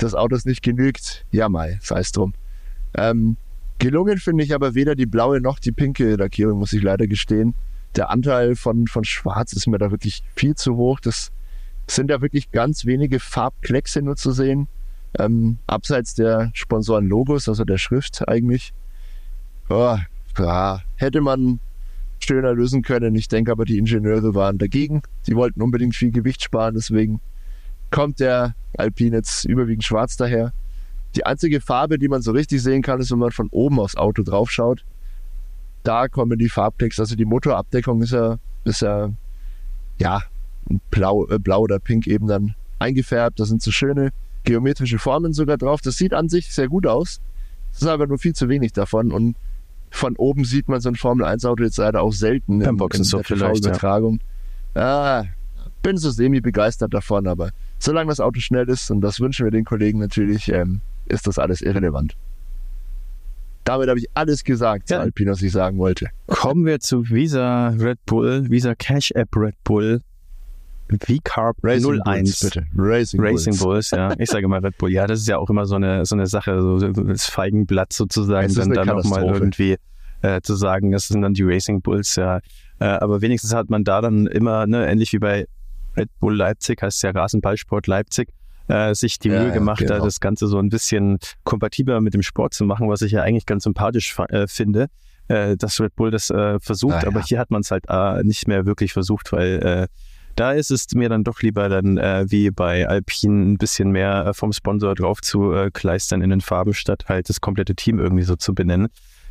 des Autos nicht genügt. Ja, mai, sei es drum. Ähm, gelungen finde ich aber weder die blaue noch die pinke Lackierung, muss ich leider gestehen. Der Anteil von, von Schwarz ist mir da wirklich viel zu hoch. Das sind da wirklich ganz wenige Farbkleckse nur zu sehen. Ähm, abseits der Sponsoren-Logos, also der Schrift eigentlich. Oh, ja, hätte man schöner lösen können. Ich denke aber, die Ingenieure waren dagegen. Die wollten unbedingt viel Gewicht sparen, deswegen kommt der Alpine jetzt überwiegend schwarz daher. Die einzige Farbe, die man so richtig sehen kann, ist, wenn man von oben aufs Auto drauf schaut. Da kommen die Farbtext, also die Motorabdeckung ist ja, ist ja, ja, blau, äh, blau oder pink eben dann eingefärbt. Da sind so schöne geometrische Formen sogar drauf. Das sieht an sich sehr gut aus. Es ist aber nur viel zu wenig davon und von oben sieht man so ein Formel-1-Auto jetzt leider auch selten
in, in der
TV-Übertragung. Ja. Ah, bin so semi-begeistert davon, aber solange das Auto schnell ist, und das wünschen wir den Kollegen natürlich, ähm, ist das alles irrelevant. Damit habe ich alles gesagt ja. zu Alpine, was ich sagen wollte.
Kommen wir zu Visa Red Bull, Visa Cash App Red Bull. V-Carb 01. Bulls,
bitte.
Racing, Racing Bulls. Bulls. ja. Ich sage immer Red Bull. Ja, das ist ja auch immer so eine, so eine Sache, so das Feigenblatt sozusagen, dann, dann nochmal irgendwie äh, zu sagen, das sind dann die Racing Bulls, ja. Äh, aber wenigstens hat man da dann immer, ne, ähnlich wie bei Red Bull Leipzig, heißt ja Rasenballsport Leipzig, äh, sich die ja, Mühe gemacht, genau. da das Ganze so ein bisschen kompatibler mit dem Sport zu machen, was ich ja eigentlich ganz sympathisch äh, finde, äh, dass Red Bull das äh, versucht, ah, ja. aber hier hat man es halt äh, nicht mehr wirklich versucht, weil äh, da ist es mir dann doch lieber dann äh, wie bei Alpine ein bisschen mehr äh, vom Sponsor drauf zu äh, kleistern in den Farben, statt halt das komplette Team irgendwie so zu benennen.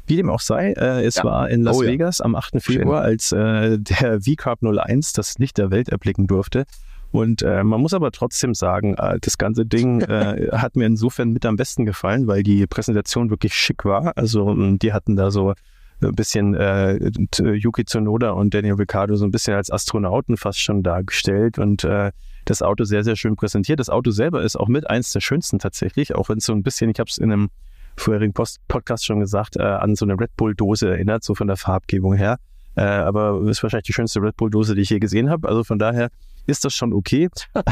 Wie dem auch sei, äh, es ja. war in Las oh, Vegas ja. am 8. Februar, als äh, der V-Carb 01 das Licht der Welt erblicken durfte. Und äh, man muss aber trotzdem sagen, äh, das ganze Ding äh, hat mir insofern mit am besten gefallen, weil die Präsentation wirklich schick war. Also ähm, die hatten da so ein bisschen äh, Yuki Tsunoda und Daniel Ricciardo so ein bisschen als Astronauten fast schon dargestellt und äh, das Auto sehr, sehr schön präsentiert. Das Auto selber ist auch mit eins der schönsten tatsächlich, auch wenn es so ein bisschen, ich habe es in einem vorherigen Post Podcast schon gesagt, äh, an so eine Red Bull-Dose erinnert, so von der Farbgebung her. Äh, aber ist wahrscheinlich die schönste Red Bull-Dose, die ich je gesehen habe. Also von daher ist das schon okay.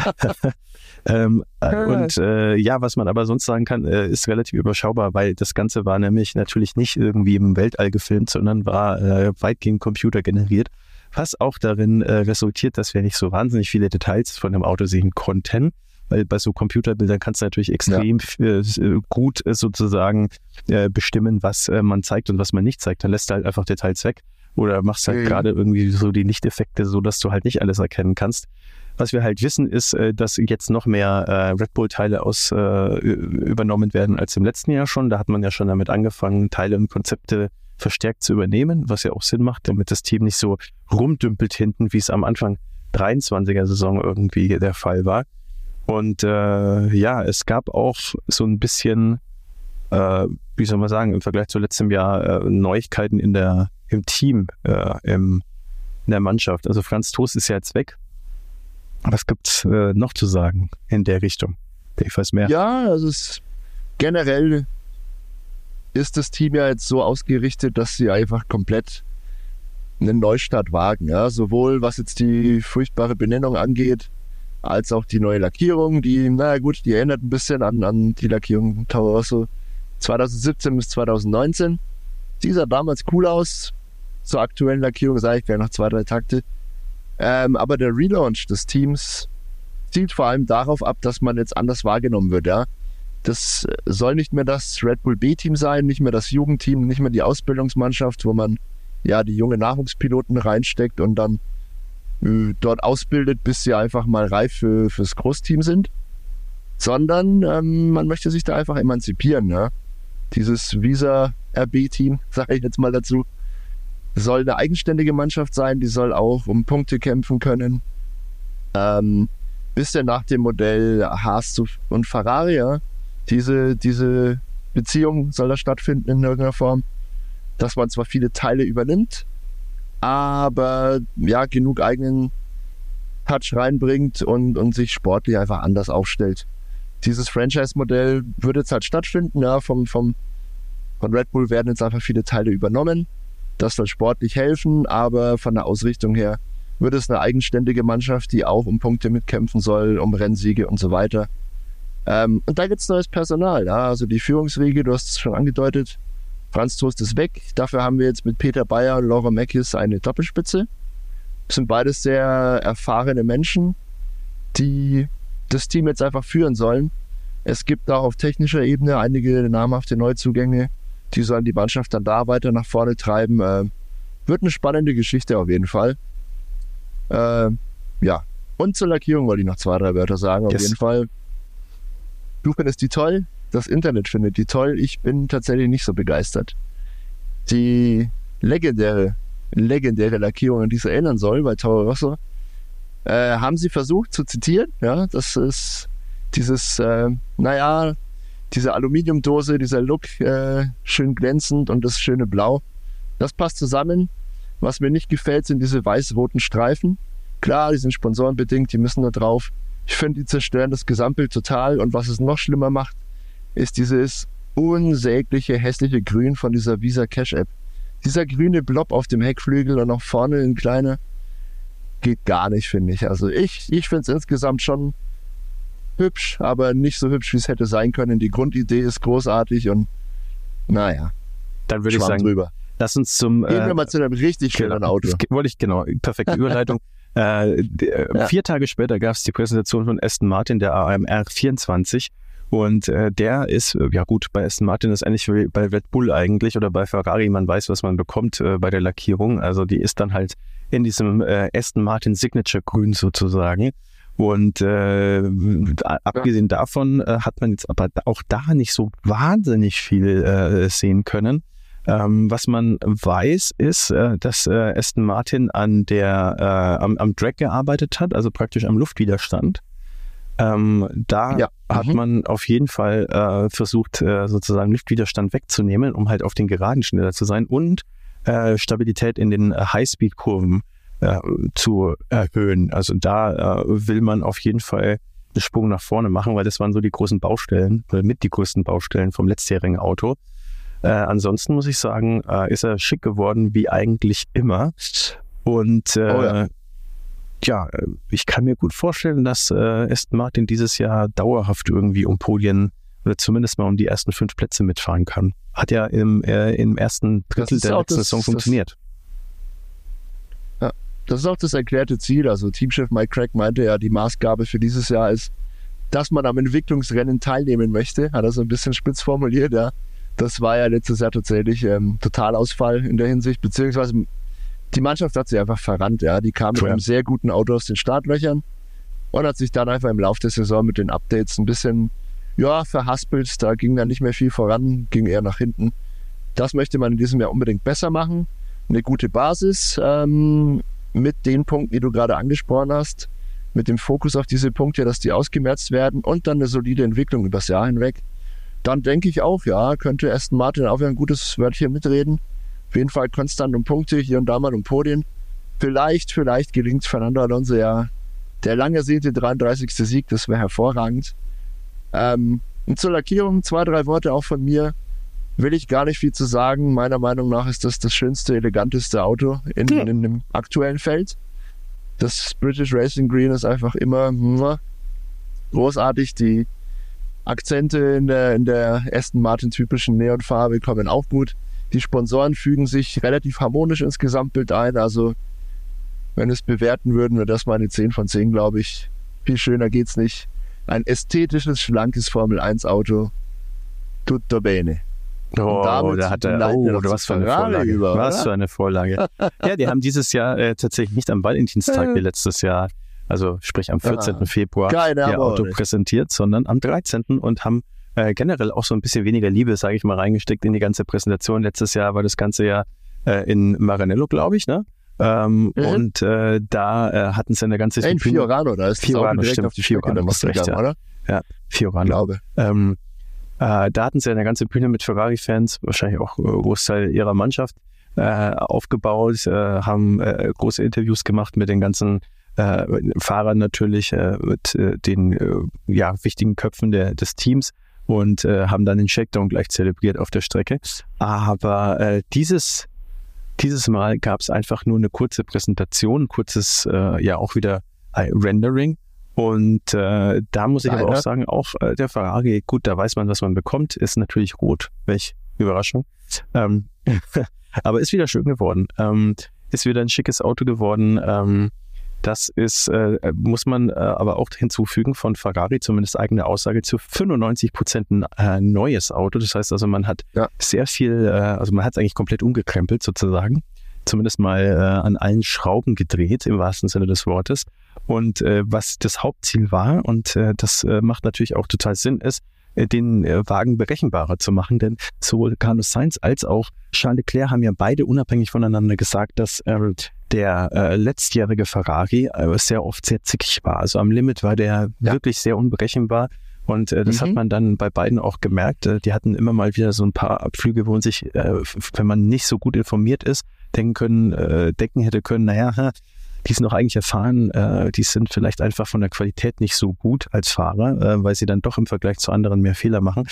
ähm, äh, und äh, ja, was man aber sonst sagen kann, äh, ist relativ überschaubar, weil das Ganze war nämlich natürlich nicht irgendwie im Weltall gefilmt, sondern war äh, weitgehend computergeneriert. Was auch darin äh, resultiert, dass wir nicht so wahnsinnig viele Details von dem Auto sehen konnten weil bei so Computerbildern kannst du natürlich extrem ja. äh, gut sozusagen bestimmen, was man zeigt und was man nicht zeigt. Dann lässt du halt einfach Details weg oder machst halt mhm. gerade irgendwie so die Lichteffekte so, dass du halt nicht alles erkennen kannst. Was wir halt wissen, ist, äh, dass jetzt noch mehr äh, Red Bull-Teile aus übernommen werden als im letzten Jahr schon. Da hat man ja schon damit angefangen, Teile und Konzepte verstärkt zu übernehmen, was ja auch Sinn macht, damit das Team nicht so rumdümpelt hinten, wie es am Anfang 23er Saison irgendwie der Fall war. Und äh, ja, es gab auch so ein bisschen, äh, wie soll man sagen, im Vergleich zu letztem Jahr äh, Neuigkeiten in der, im Team, äh, im, in der Mannschaft. Also Franz Toast ist ja jetzt weg. Was gibt's äh, noch zu sagen in der Richtung? Ich weiß mehr.
Ja, also es generell ist das Team ja jetzt so ausgerichtet, dass sie einfach komplett einen Neustart wagen. Ja? Sowohl was jetzt die furchtbare Benennung angeht, als auch die neue Lackierung, die, naja gut, die erinnert ein bisschen an, an die Lackierung Toro Rosso 2017 bis 2019. Die sah damals cool aus. Zur aktuellen Lackierung sage ich gleich noch zwei, drei Takte. Ähm, aber der Relaunch des Teams zielt vor allem darauf ab, dass man jetzt anders wahrgenommen wird. Ja? Das soll nicht mehr das Red Bull B-Team sein, nicht mehr das Jugendteam, nicht mehr die Ausbildungsmannschaft, wo man ja die junge Nachwuchspiloten reinsteckt und dann äh, dort ausbildet, bis sie einfach mal reif für, fürs Großteam sind. Sondern ähm, man möchte sich da einfach emanzipieren. Ja? Dieses Visa RB-Team, sage ich jetzt mal dazu, soll eine eigenständige Mannschaft sein, die soll auch um Punkte kämpfen können. Ähm, bisschen nach dem Modell Haas und Ferrari. Diese, diese Beziehung soll da stattfinden in irgendeiner Form, dass man zwar viele Teile übernimmt, aber ja, genug eigenen Touch reinbringt und, und sich sportlich einfach anders aufstellt. Dieses Franchise-Modell wird jetzt halt stattfinden, ja, vom, vom, von Red Bull werden jetzt einfach viele Teile übernommen. Das soll sportlich helfen, aber von der Ausrichtung her wird es eine eigenständige Mannschaft, die auch um Punkte mitkämpfen soll, um Rennsiege und so weiter. Ähm, und da gibt es neues Personal. Ja? Also die Führungsriege, du hast es schon angedeutet, Franz Toast ist weg. Dafür haben wir jetzt mit Peter Bayer und Laura Meckis eine Doppelspitze. Das sind beides sehr erfahrene Menschen, die das Team jetzt einfach führen sollen. Es gibt auch auf technischer Ebene einige namhafte Neuzugänge, die sollen die Mannschaft dann da weiter nach vorne treiben. Äh, wird eine spannende Geschichte auf jeden Fall. Äh, ja. Und zur Lackierung wollte ich noch zwei, drei Wörter sagen. Auf yes. jeden Fall. Du findest die toll, das Internet findet die toll. Ich bin tatsächlich nicht so begeistert. Die legendäre, legendäre Lackierung, an die es erinnern soll, bei Toro Rosso, äh, haben sie versucht zu zitieren. Ja, das ist dieses, äh, naja, diese Aluminiumdose, dieser Look, äh, schön glänzend und das schöne Blau. Das passt zusammen. Was mir nicht gefällt, sind diese weiß-roten Streifen. Klar, die sind sponsorenbedingt, die müssen da drauf. Ich finde, die zerstören das Gesamtbild total. Und was es noch schlimmer macht, ist dieses unsägliche, hässliche Grün von dieser Visa Cash App. Dieser grüne Blob auf dem Heckflügel und auch vorne in kleine geht gar nicht, finde ich. Also ich, ich finde es insgesamt schon hübsch, aber nicht so hübsch, wie es hätte sein können. Die Grundidee ist großartig und naja.
Dann würde ich sagen, drüber. lass uns zum.
Gehen wir äh, mal zu einem richtig schönen genau, Auto.
Wollte ich, genau, perfekte Überleitung. äh, ja. Vier Tage später gab es die Präsentation von Aston Martin, der AMR 24. Und äh, der ist, äh, ja gut, bei Aston Martin ist ähnlich wie bei Red Bull eigentlich oder bei Ferrari, man weiß, was man bekommt äh, bei der Lackierung. Also die ist dann halt in diesem äh, Aston Martin Signature Grün sozusagen. Und äh, abgesehen davon äh, hat man jetzt aber auch da nicht so wahnsinnig viel äh, sehen können. Ähm, was man weiß, ist, äh, dass äh, Aston Martin an der, äh, am, am Drag gearbeitet hat, also praktisch am Luftwiderstand. Ähm, da ja. hat mhm. man auf jeden Fall äh, versucht, äh, sozusagen Luftwiderstand wegzunehmen, um halt auf den Geraden schneller zu sein und äh, Stabilität in den äh, Highspeed-Kurven äh, zu erhöhen. Also da äh, will man auf jeden Fall einen Sprung nach vorne machen, weil das waren so die großen Baustellen, oder mit die größten Baustellen vom letztjährigen Auto. Äh, ansonsten muss ich sagen, äh, ist er schick geworden, wie eigentlich immer. Und äh, oh ja ja, äh, ich kann mir gut vorstellen, dass äh, Aston Martin dieses Jahr dauerhaft irgendwie um Podien oder zumindest mal um die ersten fünf Plätze mitfahren kann. Hat ja im, äh, im ersten Drittel der letzten Saison funktioniert.
Das ist auch das erklärte Ziel. Also Teamchef Mike Craig meinte ja, die Maßgabe für dieses Jahr ist, dass man am Entwicklungsrennen teilnehmen möchte. Hat er so ein bisschen spitz formuliert, ja. Das war ja letztes Jahr tatsächlich ähm, Totalausfall in der Hinsicht, beziehungsweise die Mannschaft hat sich einfach verrannt. Ja. Die kam mit einem sehr guten Auto aus den Startlöchern und hat sich dann einfach im Laufe der Saison mit den Updates ein bisschen ja, verhaspelt. Da ging dann nicht mehr viel voran, ging eher nach hinten. Das möchte man in diesem Jahr unbedingt besser machen. Eine gute Basis ähm, mit den Punkten, die du gerade angesprochen hast, mit dem Fokus auf diese Punkte, dass die ausgemerzt werden und dann eine solide Entwicklung übers Jahr hinweg. Dann denke ich auch, ja, könnte Aston Martin auch ein gutes Wörtchen mitreden. Auf jeden Fall konstant um Punkte, hier und da mal um Podien. Vielleicht, vielleicht gelingt Fernando Alonso ja der lang ersehnte 33. Sieg, das wäre hervorragend. Ähm, und zur Lackierung zwei, drei Worte auch von mir. Will ich gar nicht viel zu sagen. Meiner Meinung nach ist das das schönste, eleganteste Auto in,
Hm.
in dem aktuellen Feld. Das British Racing Green ist einfach immer großartig. Die Akzente in der, in der Aston Martin typischen Neonfarbe kommen auch gut. Die Sponsoren fügen sich relativ harmonisch ins Gesamtbild ein. Also, wenn wir es bewerten würden, wäre das mal eine 10 von 10, glaube ich. Viel schöner geht's nicht. Ein ästhetisches, schlankes Formel 1 Auto. Tutto bene.
Oh,
damit
da hat er, oh, was für eine
Ferrari
Vorlage.
über,
was
oder?
für eine Vorlage. ja, die haben dieses Jahr äh, tatsächlich nicht am Valentinstag
Ja.
wie letztes Jahr, also sprich am 14.
Ah,
Februar,
keine
ihr Auto
nicht.
präsentiert, sondern am 13. und haben äh, generell auch so ein bisschen weniger Liebe, sage ich mal, reingesteckt in die ganze Präsentation. Letztes Jahr war das Ganze ja äh, in Maranello, glaube ich, ne? Ähm,
Mhm.
Und äh, da äh, hatten sie eine ganze
In Fiorano, da ist das
Fiorano,
Auto direkt
stimmt.
auf die
Fiorano, recht,
gegangen, oder?
Fiorano.
Glaube.
Ähm, äh, da hatten sie eine ganze Bühne mit Ferrari-Fans, wahrscheinlich auch äh, Großteil ihrer Mannschaft, äh, aufgebaut, äh, haben äh, große Interviews gemacht mit den ganzen äh, Fahrern natürlich, mit den ja, wichtigen Köpfen der, des Teams und haben dann den Shakedown gleich zelebriert auf der Strecke. Aber dieses, dieses Mal gab es einfach nur eine kurze Präsentation, kurzes, ja auch wieder Rendering. Und äh, da muss ich aber
Leider.
auch sagen, auch äh, der Ferrari, gut, da weiß man, was man bekommt, ist natürlich rot. Welch Überraschung. Ähm, aber ist wieder schön geworden. Ähm, ist wieder ein schickes Auto geworden. Ähm, das ist, äh, muss man äh, aber auch hinzufügen, von Ferrari, zumindest eigene Aussage, zu 95 Prozent ein äh, neues Auto. Das heißt also, man hat
Ja.
sehr viel, äh, also man hat es eigentlich komplett umgekrempelt sozusagen. Zumindest mal äh, an allen Schrauben gedreht, im wahrsten Sinne des Wortes. Und äh, was das Hauptziel war, und äh, das äh, macht natürlich auch total Sinn, ist, äh, den äh, Wagen berechenbarer zu machen. Denn sowohl Carlos Sainz als auch Charles Leclerc haben ja beide unabhängig voneinander gesagt, dass ähm, der äh, letztjährige Ferrari sehr oft sehr zickig war. Also am Limit war der
Ja.
wirklich sehr unberechenbar. Und äh, das
Mhm.
hat man dann bei beiden auch gemerkt. Äh, die hatten immer mal wieder so ein paar Abflüge, wo man sich, äh, wenn man nicht so gut informiert ist, denken können, äh, denken hätte können, naja, die sind doch eigentlich erfahren, äh, die sind vielleicht einfach von der Qualität nicht so gut als Fahrer, äh, weil sie dann doch im Vergleich zu anderen mehr Fehler machen.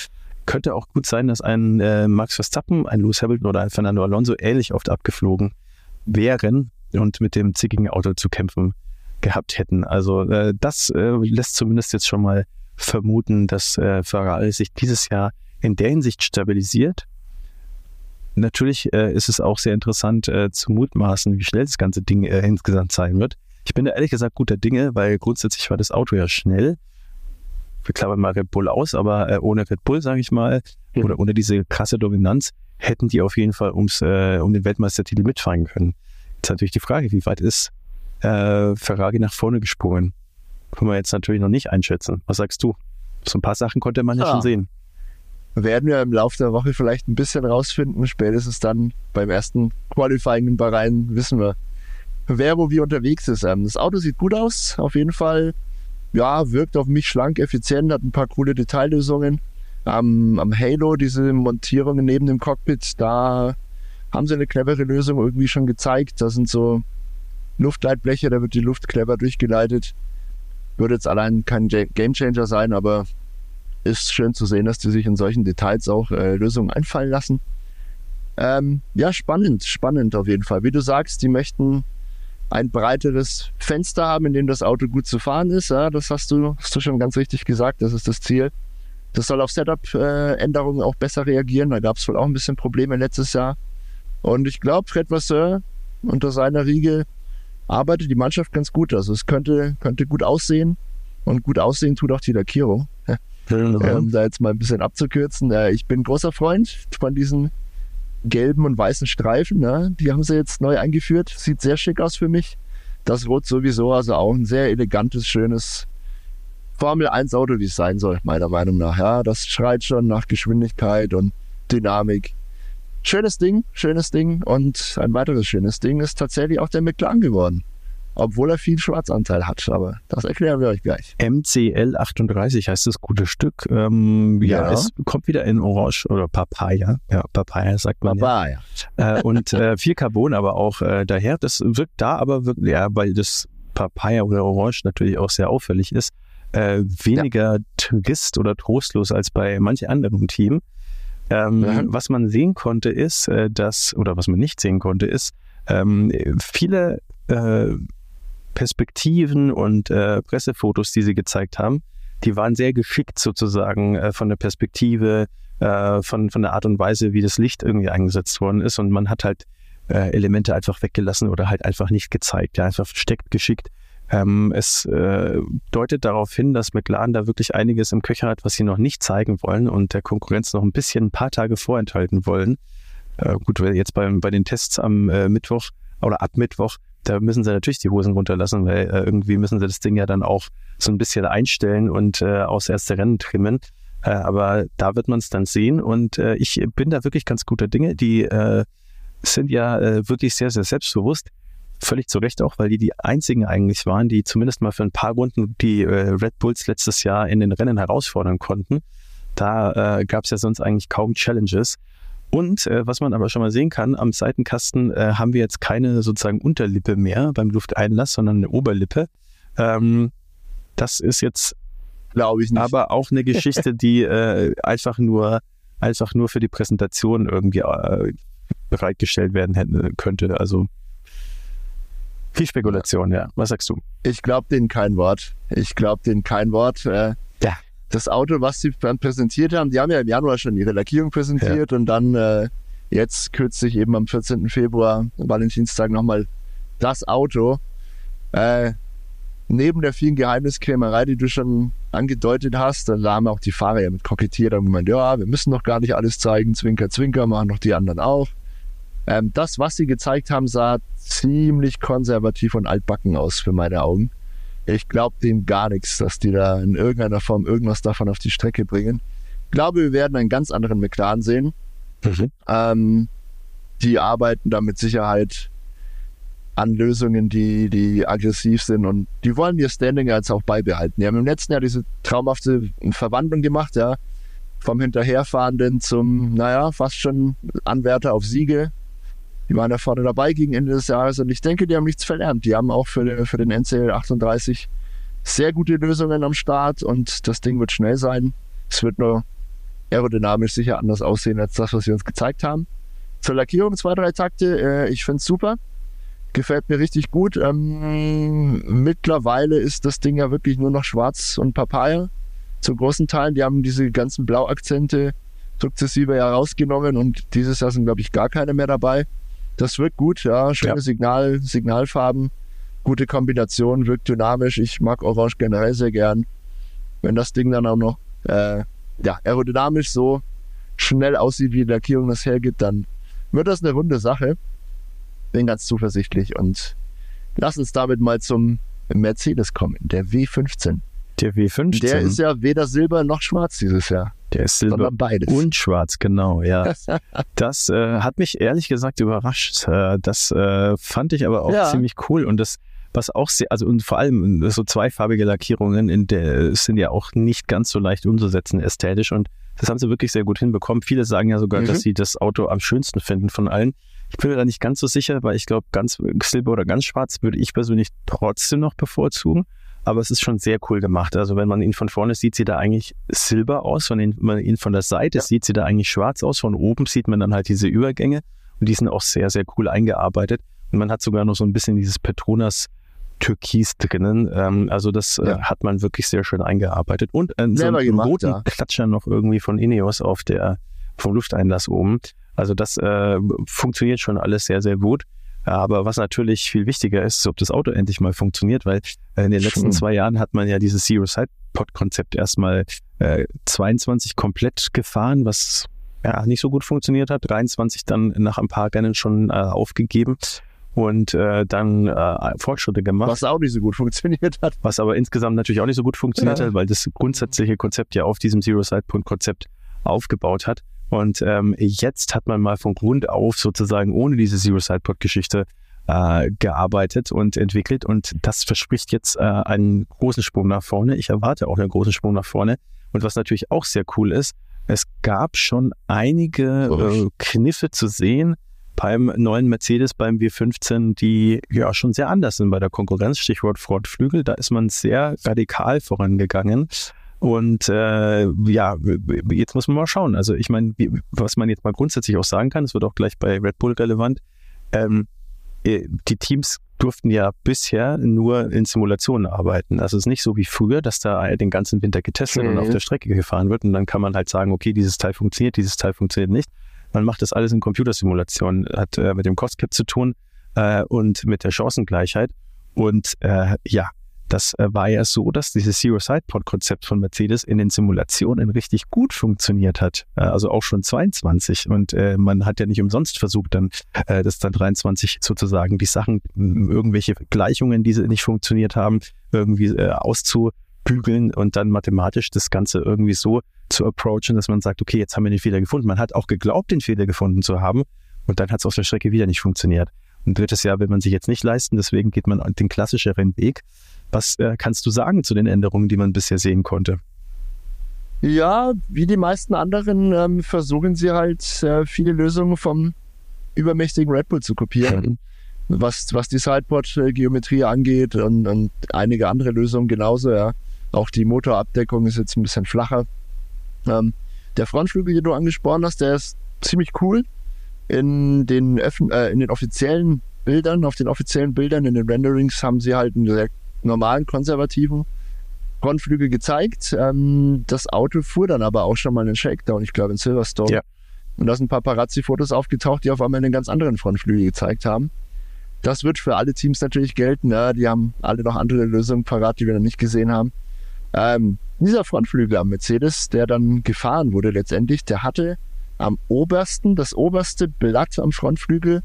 Könnte auch gut sein, dass ein äh, Max Verstappen, ein Lewis Hamilton oder ein Fernando Alonso ähnlich oft abgeflogen wären und mit dem zickigen Auto zu kämpfen gehabt hätten. Also äh, das äh, lässt zumindest jetzt schon mal vermuten, dass äh, Ferrari sich dieses Jahr in der Hinsicht stabilisiert. Natürlich äh, ist es auch sehr interessant äh, zu mutmaßen, wie schnell das ganze Ding äh, insgesamt sein wird. Ich bin da ehrlich gesagt guter Dinge, weil grundsätzlich war das Auto ja schnell. Wir klammern mal Red Bull aus, aber äh, ohne Red Bull, sage ich mal,
Mhm.
oder ohne diese krasse Dominanz, hätten die auf jeden Fall ums, äh, um den Weltmeistertitel mitfahren können. Jetzt natürlich die Frage, wie weit ist äh, Ferrari nach vorne gesprungen? Können wir jetzt natürlich noch nicht einschätzen. Was sagst du? So ein paar Sachen konnte man ja,
Ja.
schon sehen.
Werden wir im Laufe der Woche vielleicht ein bisschen rausfinden. Spätestens dann beim ersten Qualifying in Bahrain wissen wir, wer wo wie unterwegs ist. Ähm, das Auto sieht gut aus, auf jeden Fall. Ja, wirkt auf mich schlank, effizient, hat ein paar coole Detaillösungen. Am, am Halo, diese Montierungen neben dem Cockpit, da haben sie eine clevere Lösung irgendwie schon gezeigt. Da sind so Luftleitbleche, da wird die Luft clever durchgeleitet. Würde jetzt allein kein Gamechanger sein, aber ist schön zu sehen, dass die sich in solchen Details auch äh, Lösungen einfallen lassen. Ähm, ja, spannend, spannend auf jeden Fall. Wie du sagst, die möchten ein breiteres Fenster haben, in dem das Auto gut zu fahren ist. Ja, das hast du, hast du schon ganz richtig gesagt, das ist das Ziel. Das soll auf Setup-Änderungen auch besser reagieren. Da gab es wohl auch ein bisschen Probleme letztes Jahr. Und ich glaube, Fred Vasseur unter seiner Riege arbeitet die Mannschaft ganz gut. Also es könnte, könnte gut aussehen. Und gut aussehen tut auch die Lackierung ähm, da jetzt mal ein bisschen abzukürzen. Äh, ich bin großer Freund von diesen gelben und weißen Streifen. Ne? Die haben sie jetzt neu eingeführt. Sieht sehr schick aus für mich. Das Rot sowieso, also auch ein sehr elegantes, schönes Formel 1 Auto, wie es sein soll, meiner Meinung nach. Ja, das schreit schon nach Geschwindigkeit und Dynamik. Schönes Ding, schönes Ding. Und ein weiteres schönes Ding ist tatsächlich auch der McLaren geworden. Obwohl er viel Schwarzanteil hat. Aber das erklären wir euch gleich.
MCL 38 heißt das gute Stück. Ähm, ja.
Ja.
es kommt wieder in Orange oder Papaya. Ja, Papaya sagt man.
Baba, ja.
Ja. Äh, und äh, viel Carbon aber auch äh, daher. Das wirkt da aber wirklich, ja, weil das Papaya oder Orange natürlich auch sehr auffällig ist, äh, weniger trist oder trostlos als bei manch anderem Team. Ähm,
Ja.
Was man sehen konnte ist, äh, dass, oder was man nicht sehen konnte ist, ähm, viele äh, Perspektiven und äh, Pressefotos, die sie gezeigt haben, die waren sehr geschickt sozusagen äh, von der Perspektive, äh, von, von der Art und Weise, wie das Licht irgendwie eingesetzt worden ist. Und man hat halt äh, Elemente einfach weggelassen oder halt einfach nicht gezeigt, ja, einfach versteckt geschickt. Ähm, es äh, deutet darauf hin, dass McLaren da wirklich einiges im Köcher hat, was sie noch nicht zeigen wollen und der Konkurrenz noch ein bisschen ein paar Tage vorenthalten wollen. Äh, gut, jetzt beim, bei den Tests am äh, Mittwoch oder ab Mittwoch, da müssen sie natürlich die Hosen runterlassen, weil äh, irgendwie müssen sie das Ding ja dann auch so ein bisschen einstellen und äh, aufs erste Rennen trimmen. Äh, aber da wird man es dann sehen und äh, ich bin da wirklich ganz guter Dinge. Die äh, sind ja äh, wirklich sehr, sehr selbstbewusst. Völlig zu Recht auch, weil die die einzigen eigentlich waren, die zumindest mal für ein paar Runden die äh, Red Bulls letztes Jahr in den Rennen herausfordern konnten. Da äh, gab es ja sonst eigentlich kaum Challenges. Und äh, was man aber schon mal sehen kann, am Seitenkasten äh, haben wir jetzt keine sozusagen Unterlippe mehr beim Lufteinlass, sondern eine Oberlippe. Ähm, das ist jetzt
Glaube ich nicht.
aber auch eine Geschichte, die äh, einfach nur einfach nur für die Präsentation irgendwie äh, bereitgestellt werden hätte, könnte. Also viel Spekulation, ja. Was sagst du?
Ich glaube denen kein Wort. Ich glaube denen kein Wort. Äh,
Ja.
Das Auto, was sie dann präsentiert haben, die haben ja im Januar schon ihre Lackierung präsentiert und dann äh, jetzt kürzlich eben am 14. Februar, Valentinstag, nochmal das Auto. Äh, neben der vielen Geheimniskrämerei, die du schon angedeutet hast, da haben auch die Fahrer ja mit kokettiert und gemeint, ja, wir müssen doch gar nicht alles zeigen, Zwinker, Zwinker, machen doch die anderen auch. Ähm, das, was sie gezeigt haben, sah ziemlich konservativ und altbacken aus für meine Augen. Ich glaube denen gar nichts, dass die da in irgendeiner Form irgendwas davon auf die Strecke bringen. Ich glaube, wir werden einen ganz anderen McLaren sehen. Ähm, die arbeiten da mit Sicherheit an Lösungen, die, die aggressiv sind und die wollen ihr Standing jetzt auch beibehalten. Die haben im letzten Jahr diese traumhafte Verwandlung gemacht, ja. Vom Hinterherfahrenden zum, naja, fast schon Anwärter auf Siege. Die waren da vorne dabei gegen Ende des Jahres und ich denke, die haben nichts verlernt. Die haben auch für, für den NCL 38 sehr gute Lösungen am Start und das Ding wird schnell sein. Es wird nur aerodynamisch sicher anders aussehen als das, was sie uns gezeigt haben. Zur Lackierung zwei, drei Takte. Äh, ich finde es super. Gefällt mir richtig gut. Ähm, mittlerweile ist das Ding ja wirklich nur noch schwarz und Papaya. Zu großen Teilen. Die haben diese ganzen Blauakzente sukzessive ja rausgenommen und dieses Jahr sind, glaube ich, gar keine mehr dabei. Das wirkt gut, ja. Schöne
Ja.
Signal, Signalfarben, gute Kombination, wirkt dynamisch. Ich mag Orange generell sehr gern. Wenn das Ding dann auch noch äh, ja, aerodynamisch so schnell aussieht, wie die Lackierung das hergibt, dann wird das eine runde Sache. Bin ganz zuversichtlich und lass uns damit mal zum Mercedes kommen, der W15.
Der W15,
Der ist ja weder silber noch schwarz dieses Jahr,
der ist Silber und schwarz, genau, ja. Das äh, hat mich ehrlich gesagt überrascht. Äh, das äh, fand ich aber auch
Ja.
ziemlich cool und das was auch sehr, also und vor allem so zweifarbige Lackierungen in der sind ja auch nicht ganz so leicht umzusetzen ästhetisch und das haben sie wirklich sehr gut hinbekommen. Viele sagen ja sogar,
Mhm.
dass sie das Auto am schönsten finden von allen. Ich bin mir da nicht ganz so sicher, weil ich glaube, ganz Silber oder ganz schwarz würde ich persönlich trotzdem noch bevorzugen. Aber es ist schon sehr cool gemacht. Also wenn man ihn von vorne sieht, sieht er eigentlich silber aus. Wenn man ihn von der Seite
Ja.
sieht, sieht er eigentlich schwarz aus. Von oben sieht man dann halt diese Übergänge. Und die sind auch sehr, sehr cool eingearbeitet. Und man hat sogar noch so ein bisschen dieses Petronas Türkis drinnen. Ähm, also das äh,
Ja.
hat man wirklich sehr schön eingearbeitet. Und äh, so einen
gemacht,
roten
ja.
Klatscher noch irgendwie von Ineos auf der, vom Lufteinlass oben. Also das äh, funktioniert schon alles sehr, sehr gut. Aber was natürlich viel wichtiger ist, ist, ob das Auto endlich mal funktioniert, weil äh, in den letzten zwei Jahren hat man ja dieses Zero Side Pod Konzept erstmal äh, 22 komplett gefahren, was ja nicht so gut funktioniert hat. 23 dann nach ein paar Rennen schon äh, aufgegeben und äh, dann äh, Fortschritte gemacht.
was auch nicht so gut funktioniert hat.
Was aber insgesamt natürlich auch nicht so gut funktioniert
Ja.
hat, weil das grundsätzliche Konzept ja auf diesem Zero-Side-Punkt-Konzept aufgebaut hat. Und ähm, jetzt hat man mal von Grund auf sozusagen ohne diese Zero-Side-Punkt-Geschichte äh, gearbeitet und entwickelt. Und das verspricht jetzt äh, einen großen Sprung nach vorne. Ich erwarte auch einen großen Sprung nach vorne. Und was natürlich auch sehr cool ist, es gab schon einige äh, Kniffe zu sehen beim neuen Mercedes, beim W15, die ja schon sehr anders sind bei der Konkurrenz. Stichwort Frontflügel. Da ist man sehr radikal vorangegangen. Und äh, ja, jetzt muss man mal schauen. Also ich meine, was man jetzt mal grundsätzlich auch sagen kann, es wird auch gleich bei Red Bull relevant, ähm, äh, die Teams durften ja bisher nur in Simulationen arbeiten. Also es ist nicht so wie früher, dass da den ganzen Winter getestet mhm. und auf der Strecke gefahren wird und dann kann man halt sagen, okay, dieses Teil funktioniert, dieses Teil funktioniert nicht. Man macht das alles in Computersimulationen, hat äh, mit dem Cost-Cap zu tun äh, und mit der Chancengleichheit. Und äh, ja, das äh, war ja so, dass dieses Zero-Side-Pod-Konzept von Mercedes in den Simulationen richtig gut funktioniert hat. Äh, also auch schon 22. Und äh, man hat ja nicht umsonst versucht, dann äh, das dann 23 sozusagen die Sachen, irgendwelche Gleichungen, die nicht funktioniert haben, irgendwie äh, auszubügeln und dann mathematisch das Ganze irgendwie so zu approachen, dass man sagt, okay, jetzt haben wir den Fehler gefunden. Man hat auch geglaubt, den Fehler gefunden zu haben und dann hat es auf der Strecke wieder nicht funktioniert. Ein drittes Jahr will man sich jetzt nicht leisten, deswegen geht man den klassischeren Weg. Was äh, kannst du sagen zu den Änderungen, die man bisher sehen konnte?
Ja, wie die meisten anderen ähm, versuchen sie halt äh, viele Lösungen vom übermächtigen Red Bull zu kopieren. Was, was die Sideboard-Geometrie angeht und, und einige andere Lösungen genauso, ja. Auch die Motorabdeckung ist jetzt ein bisschen flacher. Ähm, der Frontflügel, den du angesprochen hast, der ist ziemlich cool. In den, äh, in den offiziellen Bildern, auf den offiziellen Bildern, in den Renderings haben sie halt einen sehr normalen konservativen Frontflügel gezeigt. Ähm, das Auto fuhr dann aber auch schon mal einen Shakedown, ich glaube in Silverstone. Ja. Und da sind ein paar Paparazzi-Fotos aufgetaucht, die auf einmal einen ganz anderen Frontflügel gezeigt haben. Das wird für alle Teams natürlich gelten. Ja. Die haben alle noch andere Lösungen parat, die wir noch nicht gesehen haben. Ähm, dieser Frontflügel am Mercedes, der dann gefahren wurde letztendlich, der hatte am obersten, das oberste Blatt am Frontflügel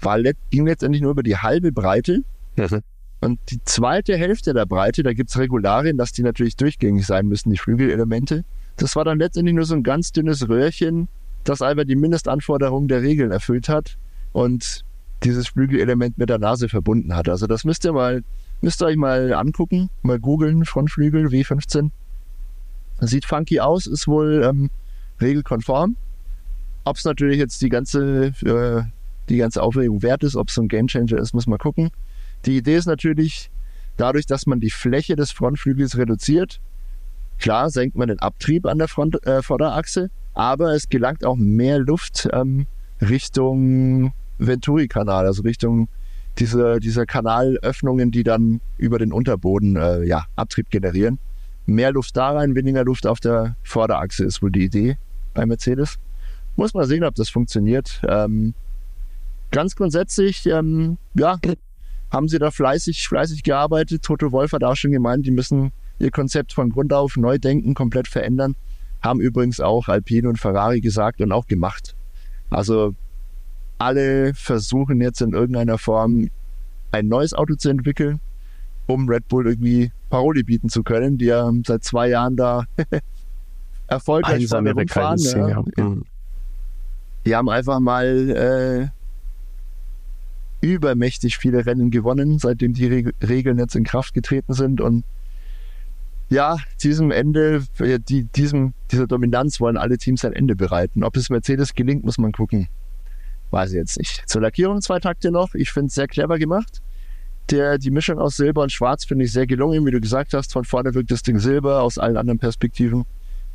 war, ging letztendlich nur über die halbe Breite. Mhm. Und die zweite Hälfte der Breite, da gibt's Regularien, dass die natürlich durchgängig sein müssen, die Flügelelemente. Das war dann letztendlich nur so ein ganz dünnes Röhrchen, das einfach die Mindestanforderungen der Regeln erfüllt hat und dieses Flügelelement mit der Nase verbunden hat. Also das müsst ihr mal, müsst ihr euch mal angucken, mal googeln, Frontflügel W15. Sieht funky aus, ist wohl ähm, regelkonform. Ob es natürlich jetzt die ganze, äh, die ganze Aufregung wert ist, ob es so ein Gamechanger ist, muss man gucken. Die Idee ist natürlich, dadurch, dass man die Fläche des Frontflügels reduziert, klar senkt man den Abtrieb an der Front, äh, Vorderachse, aber es gelangt auch mehr Luft ähm, Richtung Venturi-Kanal, also Richtung diese, dieser Kanalöffnungen, die dann über den Unterboden äh, ja, Abtrieb generieren. Mehr Luft da rein, weniger Luft auf der Vorderachse ist wohl die Idee bei Mercedes. Muss man sehen, ob das funktioniert. Ähm, ganz grundsätzlich, ähm, ja, haben sie da fleißig, fleißig gearbeitet. Toto Wolf hat auch schon gemeint, die müssen ihr Konzept von Grund auf neu denken, komplett verändern. Haben übrigens auch Alpine und Ferrari gesagt und auch gemacht. Also alle versuchen jetzt in irgendeiner Form ein neues Auto zu entwickeln, um Red Bull irgendwie Paroli bieten zu können, die ja seit zwei Jahren da erfolgreich
Einsame fahren. Ja. Ja. Mhm.
Die haben einfach mal äh, übermächtig viele Rennen gewonnen, seitdem die Reg Regeln jetzt in Kraft getreten sind. Und ja, diesem Ende, die, diesem, dieser Dominanz wollen alle Teams ein Ende bereiten. Ob es Mercedes gelingt, muss man gucken. Weiß ich jetzt nicht. Zur Lackierung zwei Takte noch. Ich finde es sehr clever gemacht. Der, die Mischung aus Silber und Schwarz finde ich sehr gelungen, wie du gesagt hast. Von vorne wirkt das Ding Silber, aus allen anderen Perspektiven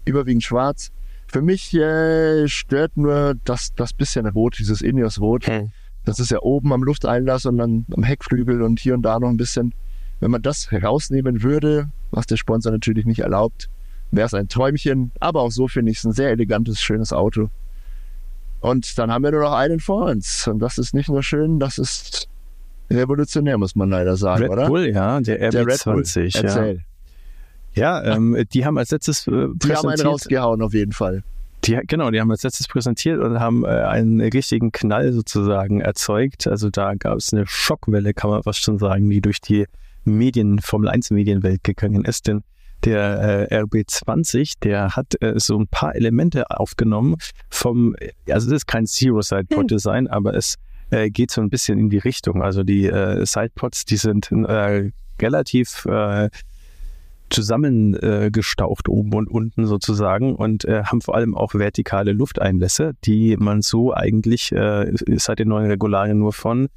überwiegend Schwarz. Für mich äh, stört nur das, das bisschen Rot, dieses Ineos Rot. Hm. Das ist ja oben am Lufteinlass und dann am Heckflügel und hier und da noch ein bisschen. Wenn man das herausnehmen würde, was der Sponsor natürlich nicht erlaubt, wäre es ein Träumchen. Aber auch so finde ich es ein sehr elegantes, schönes Auto. Und dann haben wir nur noch einen vor uns. Und das ist nicht nur schön, das ist revolutionär, muss man leider sagen,
Red
oder?
Bull, ja, der RB20. Der Erzähl. Ja, ja ähm, die haben als letztes äh,
Die haben einen rausgehauen auf jeden Fall.
Die, genau, die haben als letztes präsentiert und haben äh, einen richtigen Knall sozusagen erzeugt. Also da gab es eine Schockwelle, kann man fast schon sagen, die durch die Medien, Formel 1 Medienwelt gegangen ist. Denn der äh, RB20, der hat äh, so ein paar Elemente aufgenommen vom, also es ist kein Zero-Side-Pod-Design, hm. aber es äh, geht so ein bisschen in die Richtung. Also die äh, Sidepods, die sind äh, relativ äh, zusammengestaucht oben und unten sozusagen und äh, haben vor allem auch vertikale Lufteinlässe, die man so eigentlich äh, seit den neuen Regularien nur von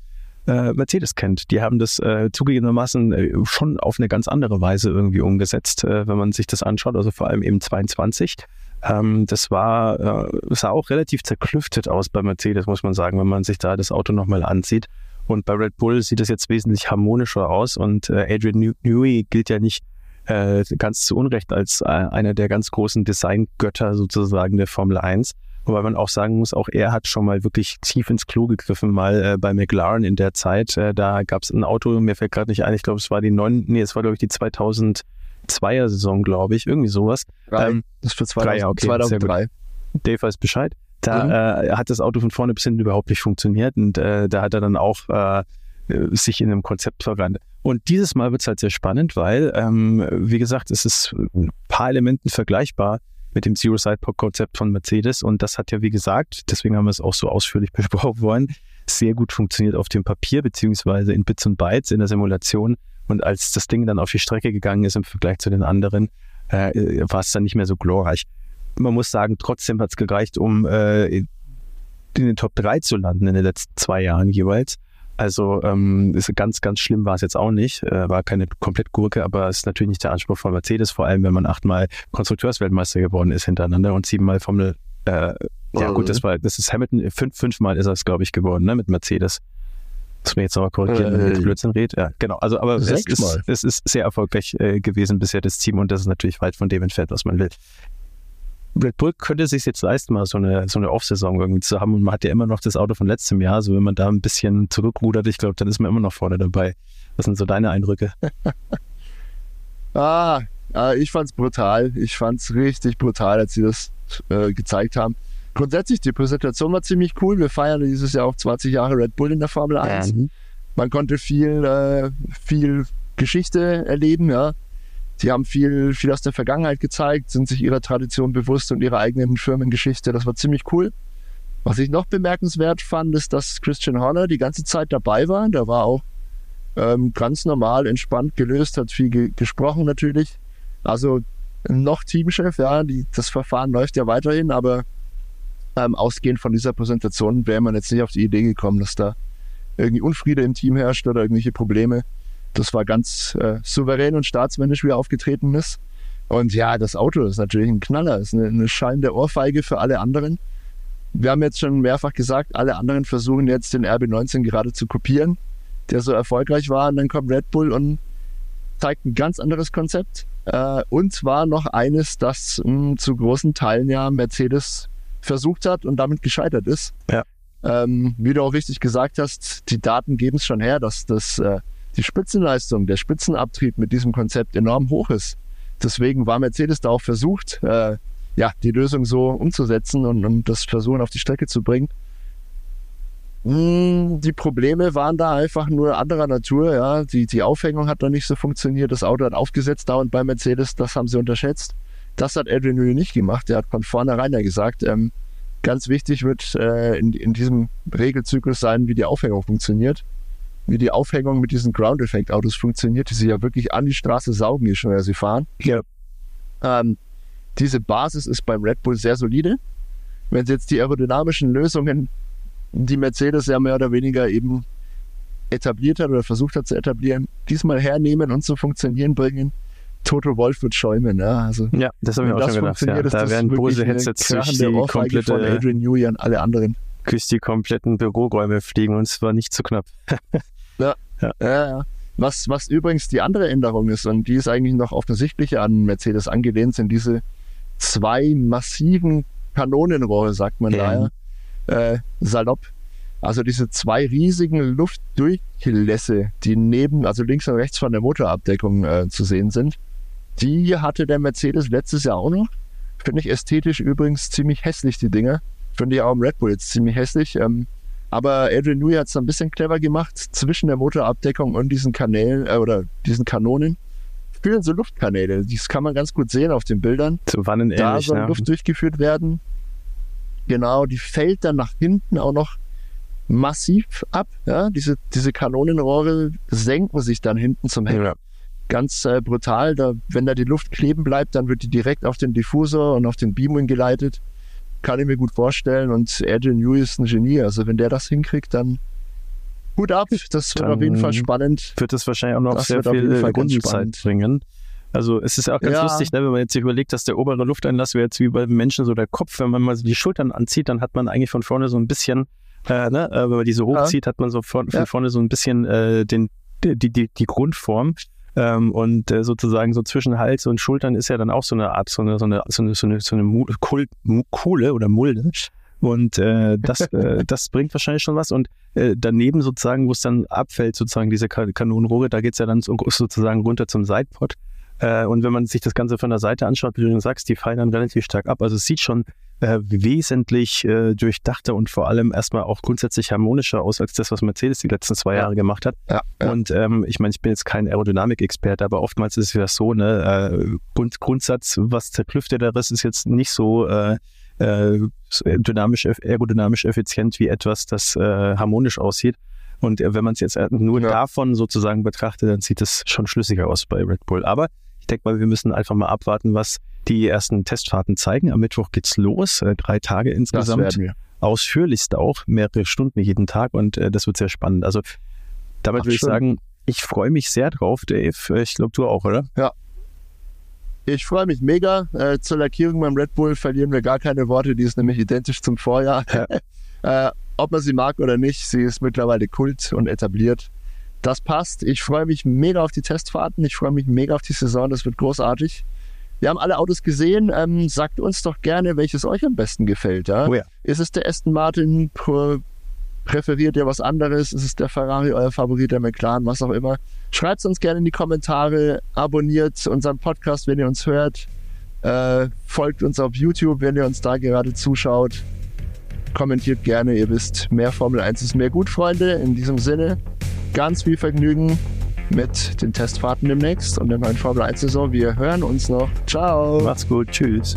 äh, Mercedes kennt. Die haben das äh, zugegebenermaßen äh, schon auf eine ganz andere Weise irgendwie umgesetzt, äh, wenn man sich das anschaut, also vor allem eben 22. Ähm, das war, äh, sah auch relativ zerklüftet aus bei Mercedes, muss man sagen, wenn man sich da das Auto nochmal ansieht. Und bei Red Bull sieht es jetzt wesentlich harmonischer aus und äh, Adrian Newey gilt ja nicht äh, ganz zu Unrecht als äh, einer der ganz großen Designgötter sozusagen der Formel 1. Wobei man auch sagen muss, auch er hat schon mal wirklich tief ins Klo gegriffen, mal äh, bei McLaren in der Zeit. Äh, da gab es ein Auto, mir fällt gerade nicht ein, ich glaube, es war die neun, nee, es war, glaube ich, die 2002er Saison, glaube ich, irgendwie sowas.
Drei. Ähm, das für 2000, drei, okay, 2003.
Dave weiß Bescheid. Da mhm. äh, hat das Auto von vorne bis hinten überhaupt nicht funktioniert und äh, da hat er dann auch äh, sich in einem Konzept verrannt. Und dieses Mal wird es halt sehr spannend, weil, ähm, wie gesagt, es ist ein paar Elementen vergleichbar mit dem Zero-Side-Konzept von Mercedes. Und das hat ja, wie gesagt, deswegen haben wir es auch so ausführlich besprochen wollen, sehr gut funktioniert auf dem Papier, beziehungsweise in Bits und Bytes in der Simulation. Und als das Ding dann auf die Strecke gegangen ist im Vergleich zu den anderen, äh, war es dann nicht mehr so glorreich. Man muss sagen, trotzdem hat es gereicht, um äh, in den Top 3 zu landen in den letzten zwei Jahren jeweils. Also ähm, ist ganz, ganz schlimm war es jetzt auch nicht. Äh, war keine komplett Gurke, aber es ist natürlich nicht der Anspruch von Mercedes, vor allem wenn man achtmal Konstrukteursweltmeister geworden ist hintereinander und siebenmal Formel. Äh, ja gut, das war, das ist Hamilton, fünf, fünfmal ist er es, glaube ich, geworden, ne, mit Mercedes. Das mir jetzt nochmal korrigieren, äh, wenn ich Blödsinn rede. Ja, genau. Also, aber es ist, es ist sehr erfolgreich äh, gewesen bisher, das Team, und das ist natürlich weit von dem entfernt, was man will. Red Bull könnte sich jetzt leisten, mal so eine, so eine Off-Saison irgendwie zu haben. Und man hat ja immer noch das Auto von letztem Jahr. Also wenn man da ein bisschen zurückrudert, ich glaube, dann ist man immer noch vorne dabei. Was sind so deine Eindrücke?
ah, ich fand's brutal. Ich fand's richtig brutal, als sie das äh, gezeigt haben. Grundsätzlich, die Präsentation war ziemlich cool. Wir feiern dieses Jahr auch 20 Jahre Red Bull in der Formel 1. Mhm. Man konnte viel, äh, viel Geschichte erleben, ja. Sie haben viel, viel aus der Vergangenheit gezeigt, sind sich ihrer Tradition bewusst und ihrer eigenen Firmengeschichte. Das war ziemlich cool. Was ich noch bemerkenswert fand, ist, dass Christian Horner die ganze Zeit dabei war. Der war auch ähm, ganz normal, entspannt gelöst, hat viel ge gesprochen natürlich. Also noch Teamchef, ja, die, das Verfahren läuft ja weiterhin, aber ähm, ausgehend von dieser Präsentation wäre man jetzt nicht auf die Idee gekommen, dass da irgendwie Unfriede im Team herrscht oder irgendwelche Probleme. Das war ganz äh, souverän und staatsmännisch, wie er aufgetreten ist. Und ja, das Auto ist natürlich ein Knaller, ist eine, eine schallende Ohrfeige für alle anderen. Wir haben jetzt schon mehrfach gesagt, alle anderen versuchen jetzt den RB19 gerade zu kopieren, der so erfolgreich war. Und dann kommt Red Bull und zeigt ein ganz anderes Konzept. Äh, und zwar noch eines, das mh, hm, zu großen Teilen ja Mercedes versucht hat und damit gescheitert ist.
Ja.
Ähm, wie du auch richtig gesagt hast, die Daten geben es schon her, dass das äh, die Spitzenleistung, der Spitzenabtrieb mit diesem Konzept enorm hoch ist. Deswegen war Mercedes da auch versucht, äh, ja, die Lösung so umzusetzen und, und das Versuchen auf die Strecke zu bringen. Hm, die Probleme waren da einfach nur anderer Natur, ja. Die, die Aufhängung hat da nicht so funktioniert, das Auto hat aufgesetzt dauernd bei Mercedes, das haben sie unterschätzt. Das hat Adrian Newey nicht gemacht. Er hat von vornherein ja gesagt, ähm, ganz wichtig wird äh, in, in diesem Regelzyklus sein, wie die Aufhängung funktioniert wie die Aufhängung mit diesen Ground-Effekt-Autos funktioniert, die sie ja wirklich an die Straße saugen, je schneller sie fahren.
Ja.
Ähm, diese Basis ist beim Red Bull sehr solide. Wenn sie jetzt die aerodynamischen Lösungen, die Mercedes ja mehr oder weniger eben etabliert hat oder versucht hat zu etablieren, diesmal hernehmen und zu funktionieren bringen, Toto Wolf wird schäumen. Ja, also,
ja das habe ich auch schon gedacht. Ja. Da werden Bose-Headsets durch die komplette...
Von Adrian Newey an alle anderen.
Durch die kompletten Büroräume fliegen und zwar nicht zu knapp.
Ja. Ja. ja, ja. Was, was übrigens die andere Änderung ist, und die ist eigentlich noch offensichtlicher an Mercedes angelehnt, sind diese zwei massiven Kanonenrohre, sagt man ja. da, äh, salopp. Also diese zwei riesigen Luftdurchlässe, die neben, also links und rechts von der Motorabdeckung äh, zu sehen sind, die hatte der Mercedes letztes Jahr auch noch. Finde ich ästhetisch übrigens ziemlich hässlich, die Dinger. Finde ich auch im Red Bull jetzt ziemlich hässlich. Ähm, aber Adrian Newey hat es ein bisschen clever gemacht, zwischen der Motorabdeckung und diesen Kanälen äh, oder diesen Kanonen führen so Luftkanäle. Das kann man ganz gut sehen auf den Bildern.
Zu Wannen
ähnlich, Da soll ja. Luft durchgeführt werden. Genau, die fällt dann nach hinten auch noch massiv ab. Ja? Diese, diese Kanonenrohre senken sich dann hinten zum Heck. Ja. Ganz äh, brutal. Da, wenn da die Luft kleben bleibt, dann wird die direkt auf den Diffusor und auf den Beamwing geleitet kann ich mir gut vorstellen. Und Adrian Newey ist ein Genie. Also wenn der das hinkriegt, dann Hut ab, das wird auf jeden Fall spannend.
Wird es wahrscheinlich auch noch das sehr viel Rundenzeit bringen. Also es ist auch ganz ja. lustig, ne, wenn man jetzt sich überlegt, dass der obere Lufteinlass wäre jetzt wie bei Menschen so der Kopf, wenn man mal so die Schultern anzieht, dann hat man eigentlich von vorne so ein bisschen, äh, ne, äh, wenn man die so hochzieht, ja. hat man so von, von vorne so ein bisschen äh, den, die, die, die Grundform. Ähm, und äh, sozusagen so zwischen Hals und Schultern ist ja dann auch so eine Art, so eine, so eine, so eine, so eine, so eine Kohle oder Mulde. Und äh, das, äh, das bringt wahrscheinlich schon was. Und äh, daneben sozusagen, wo es dann abfällt, sozusagen diese Kanonenrohre, da geht es ja dann so, sozusagen runter zum Sidepod. Äh, und wenn man sich das Ganze von der Seite anschaut, wie du sagst, die fallen dann relativ stark ab. Also es sieht schon äh, wesentlich äh, durchdachter und vor allem erstmal auch grundsätzlich harmonischer aus als das, was Mercedes die letzten zwei Jahre gemacht hat. Ja, ja. Und ähm, ich meine, ich bin jetzt kein Aerodynamik-Experte, aber oftmals ist es ja so, ne, äh, Grund, Grundsatz, was zerklüfteteres ist jetzt nicht so äh, äh, dynamisch, aerodynamisch effizient wie etwas, das äh, harmonisch aussieht. Und äh, wenn man es jetzt nur ja. davon sozusagen betrachtet, dann sieht es schon schlüssiger aus bei Red Bull. Aber ich denke mal, wir müssen einfach mal abwarten, was die ersten Testfahrten zeigen. Am Mittwoch geht's los, äh, drei Tage insgesamt. Das werden wir. Ausführlichst auch, mehrere Stunden jeden Tag und äh, das wird sehr spannend. Also damit würde ich sagen, ich freue mich sehr drauf, Dave. Ich glaube, du auch, oder?
Ja, ich freue mich mega. Äh, zur Lackierung beim Red Bull verlieren wir gar keine Worte. Die ist nämlich identisch zum Vorjahr. Ja. äh, ob man sie mag oder nicht, sie ist mittlerweile kult und etabliert. Das passt. Ich freue mich mega auf die Testfahrten. Ich freue mich mega auf die Saison. Das wird großartig. Wir haben alle Autos gesehen. Ähm, sagt uns doch gerne, welches euch am besten gefällt. Ja? Oh ja. Ist es der Aston Martin? Präferiert ihr was anderes? Ist es der Ferrari, euer Favorit, der McLaren, was auch immer? Schreibt es uns gerne in die Kommentare, abonniert unseren Podcast, wenn ihr uns hört, äh, folgt uns auf YouTube, wenn ihr uns da gerade zuschaut. Kommentiert gerne, ihr wisst, mehr Formel 1 ist mehr gut, Freunde. In diesem Sinne, ganz viel Vergnügen mit den Testfahrten demnächst und der neuen Formel 1 Saison. Wir hören uns noch. Ciao.
Macht's gut. Tschüss.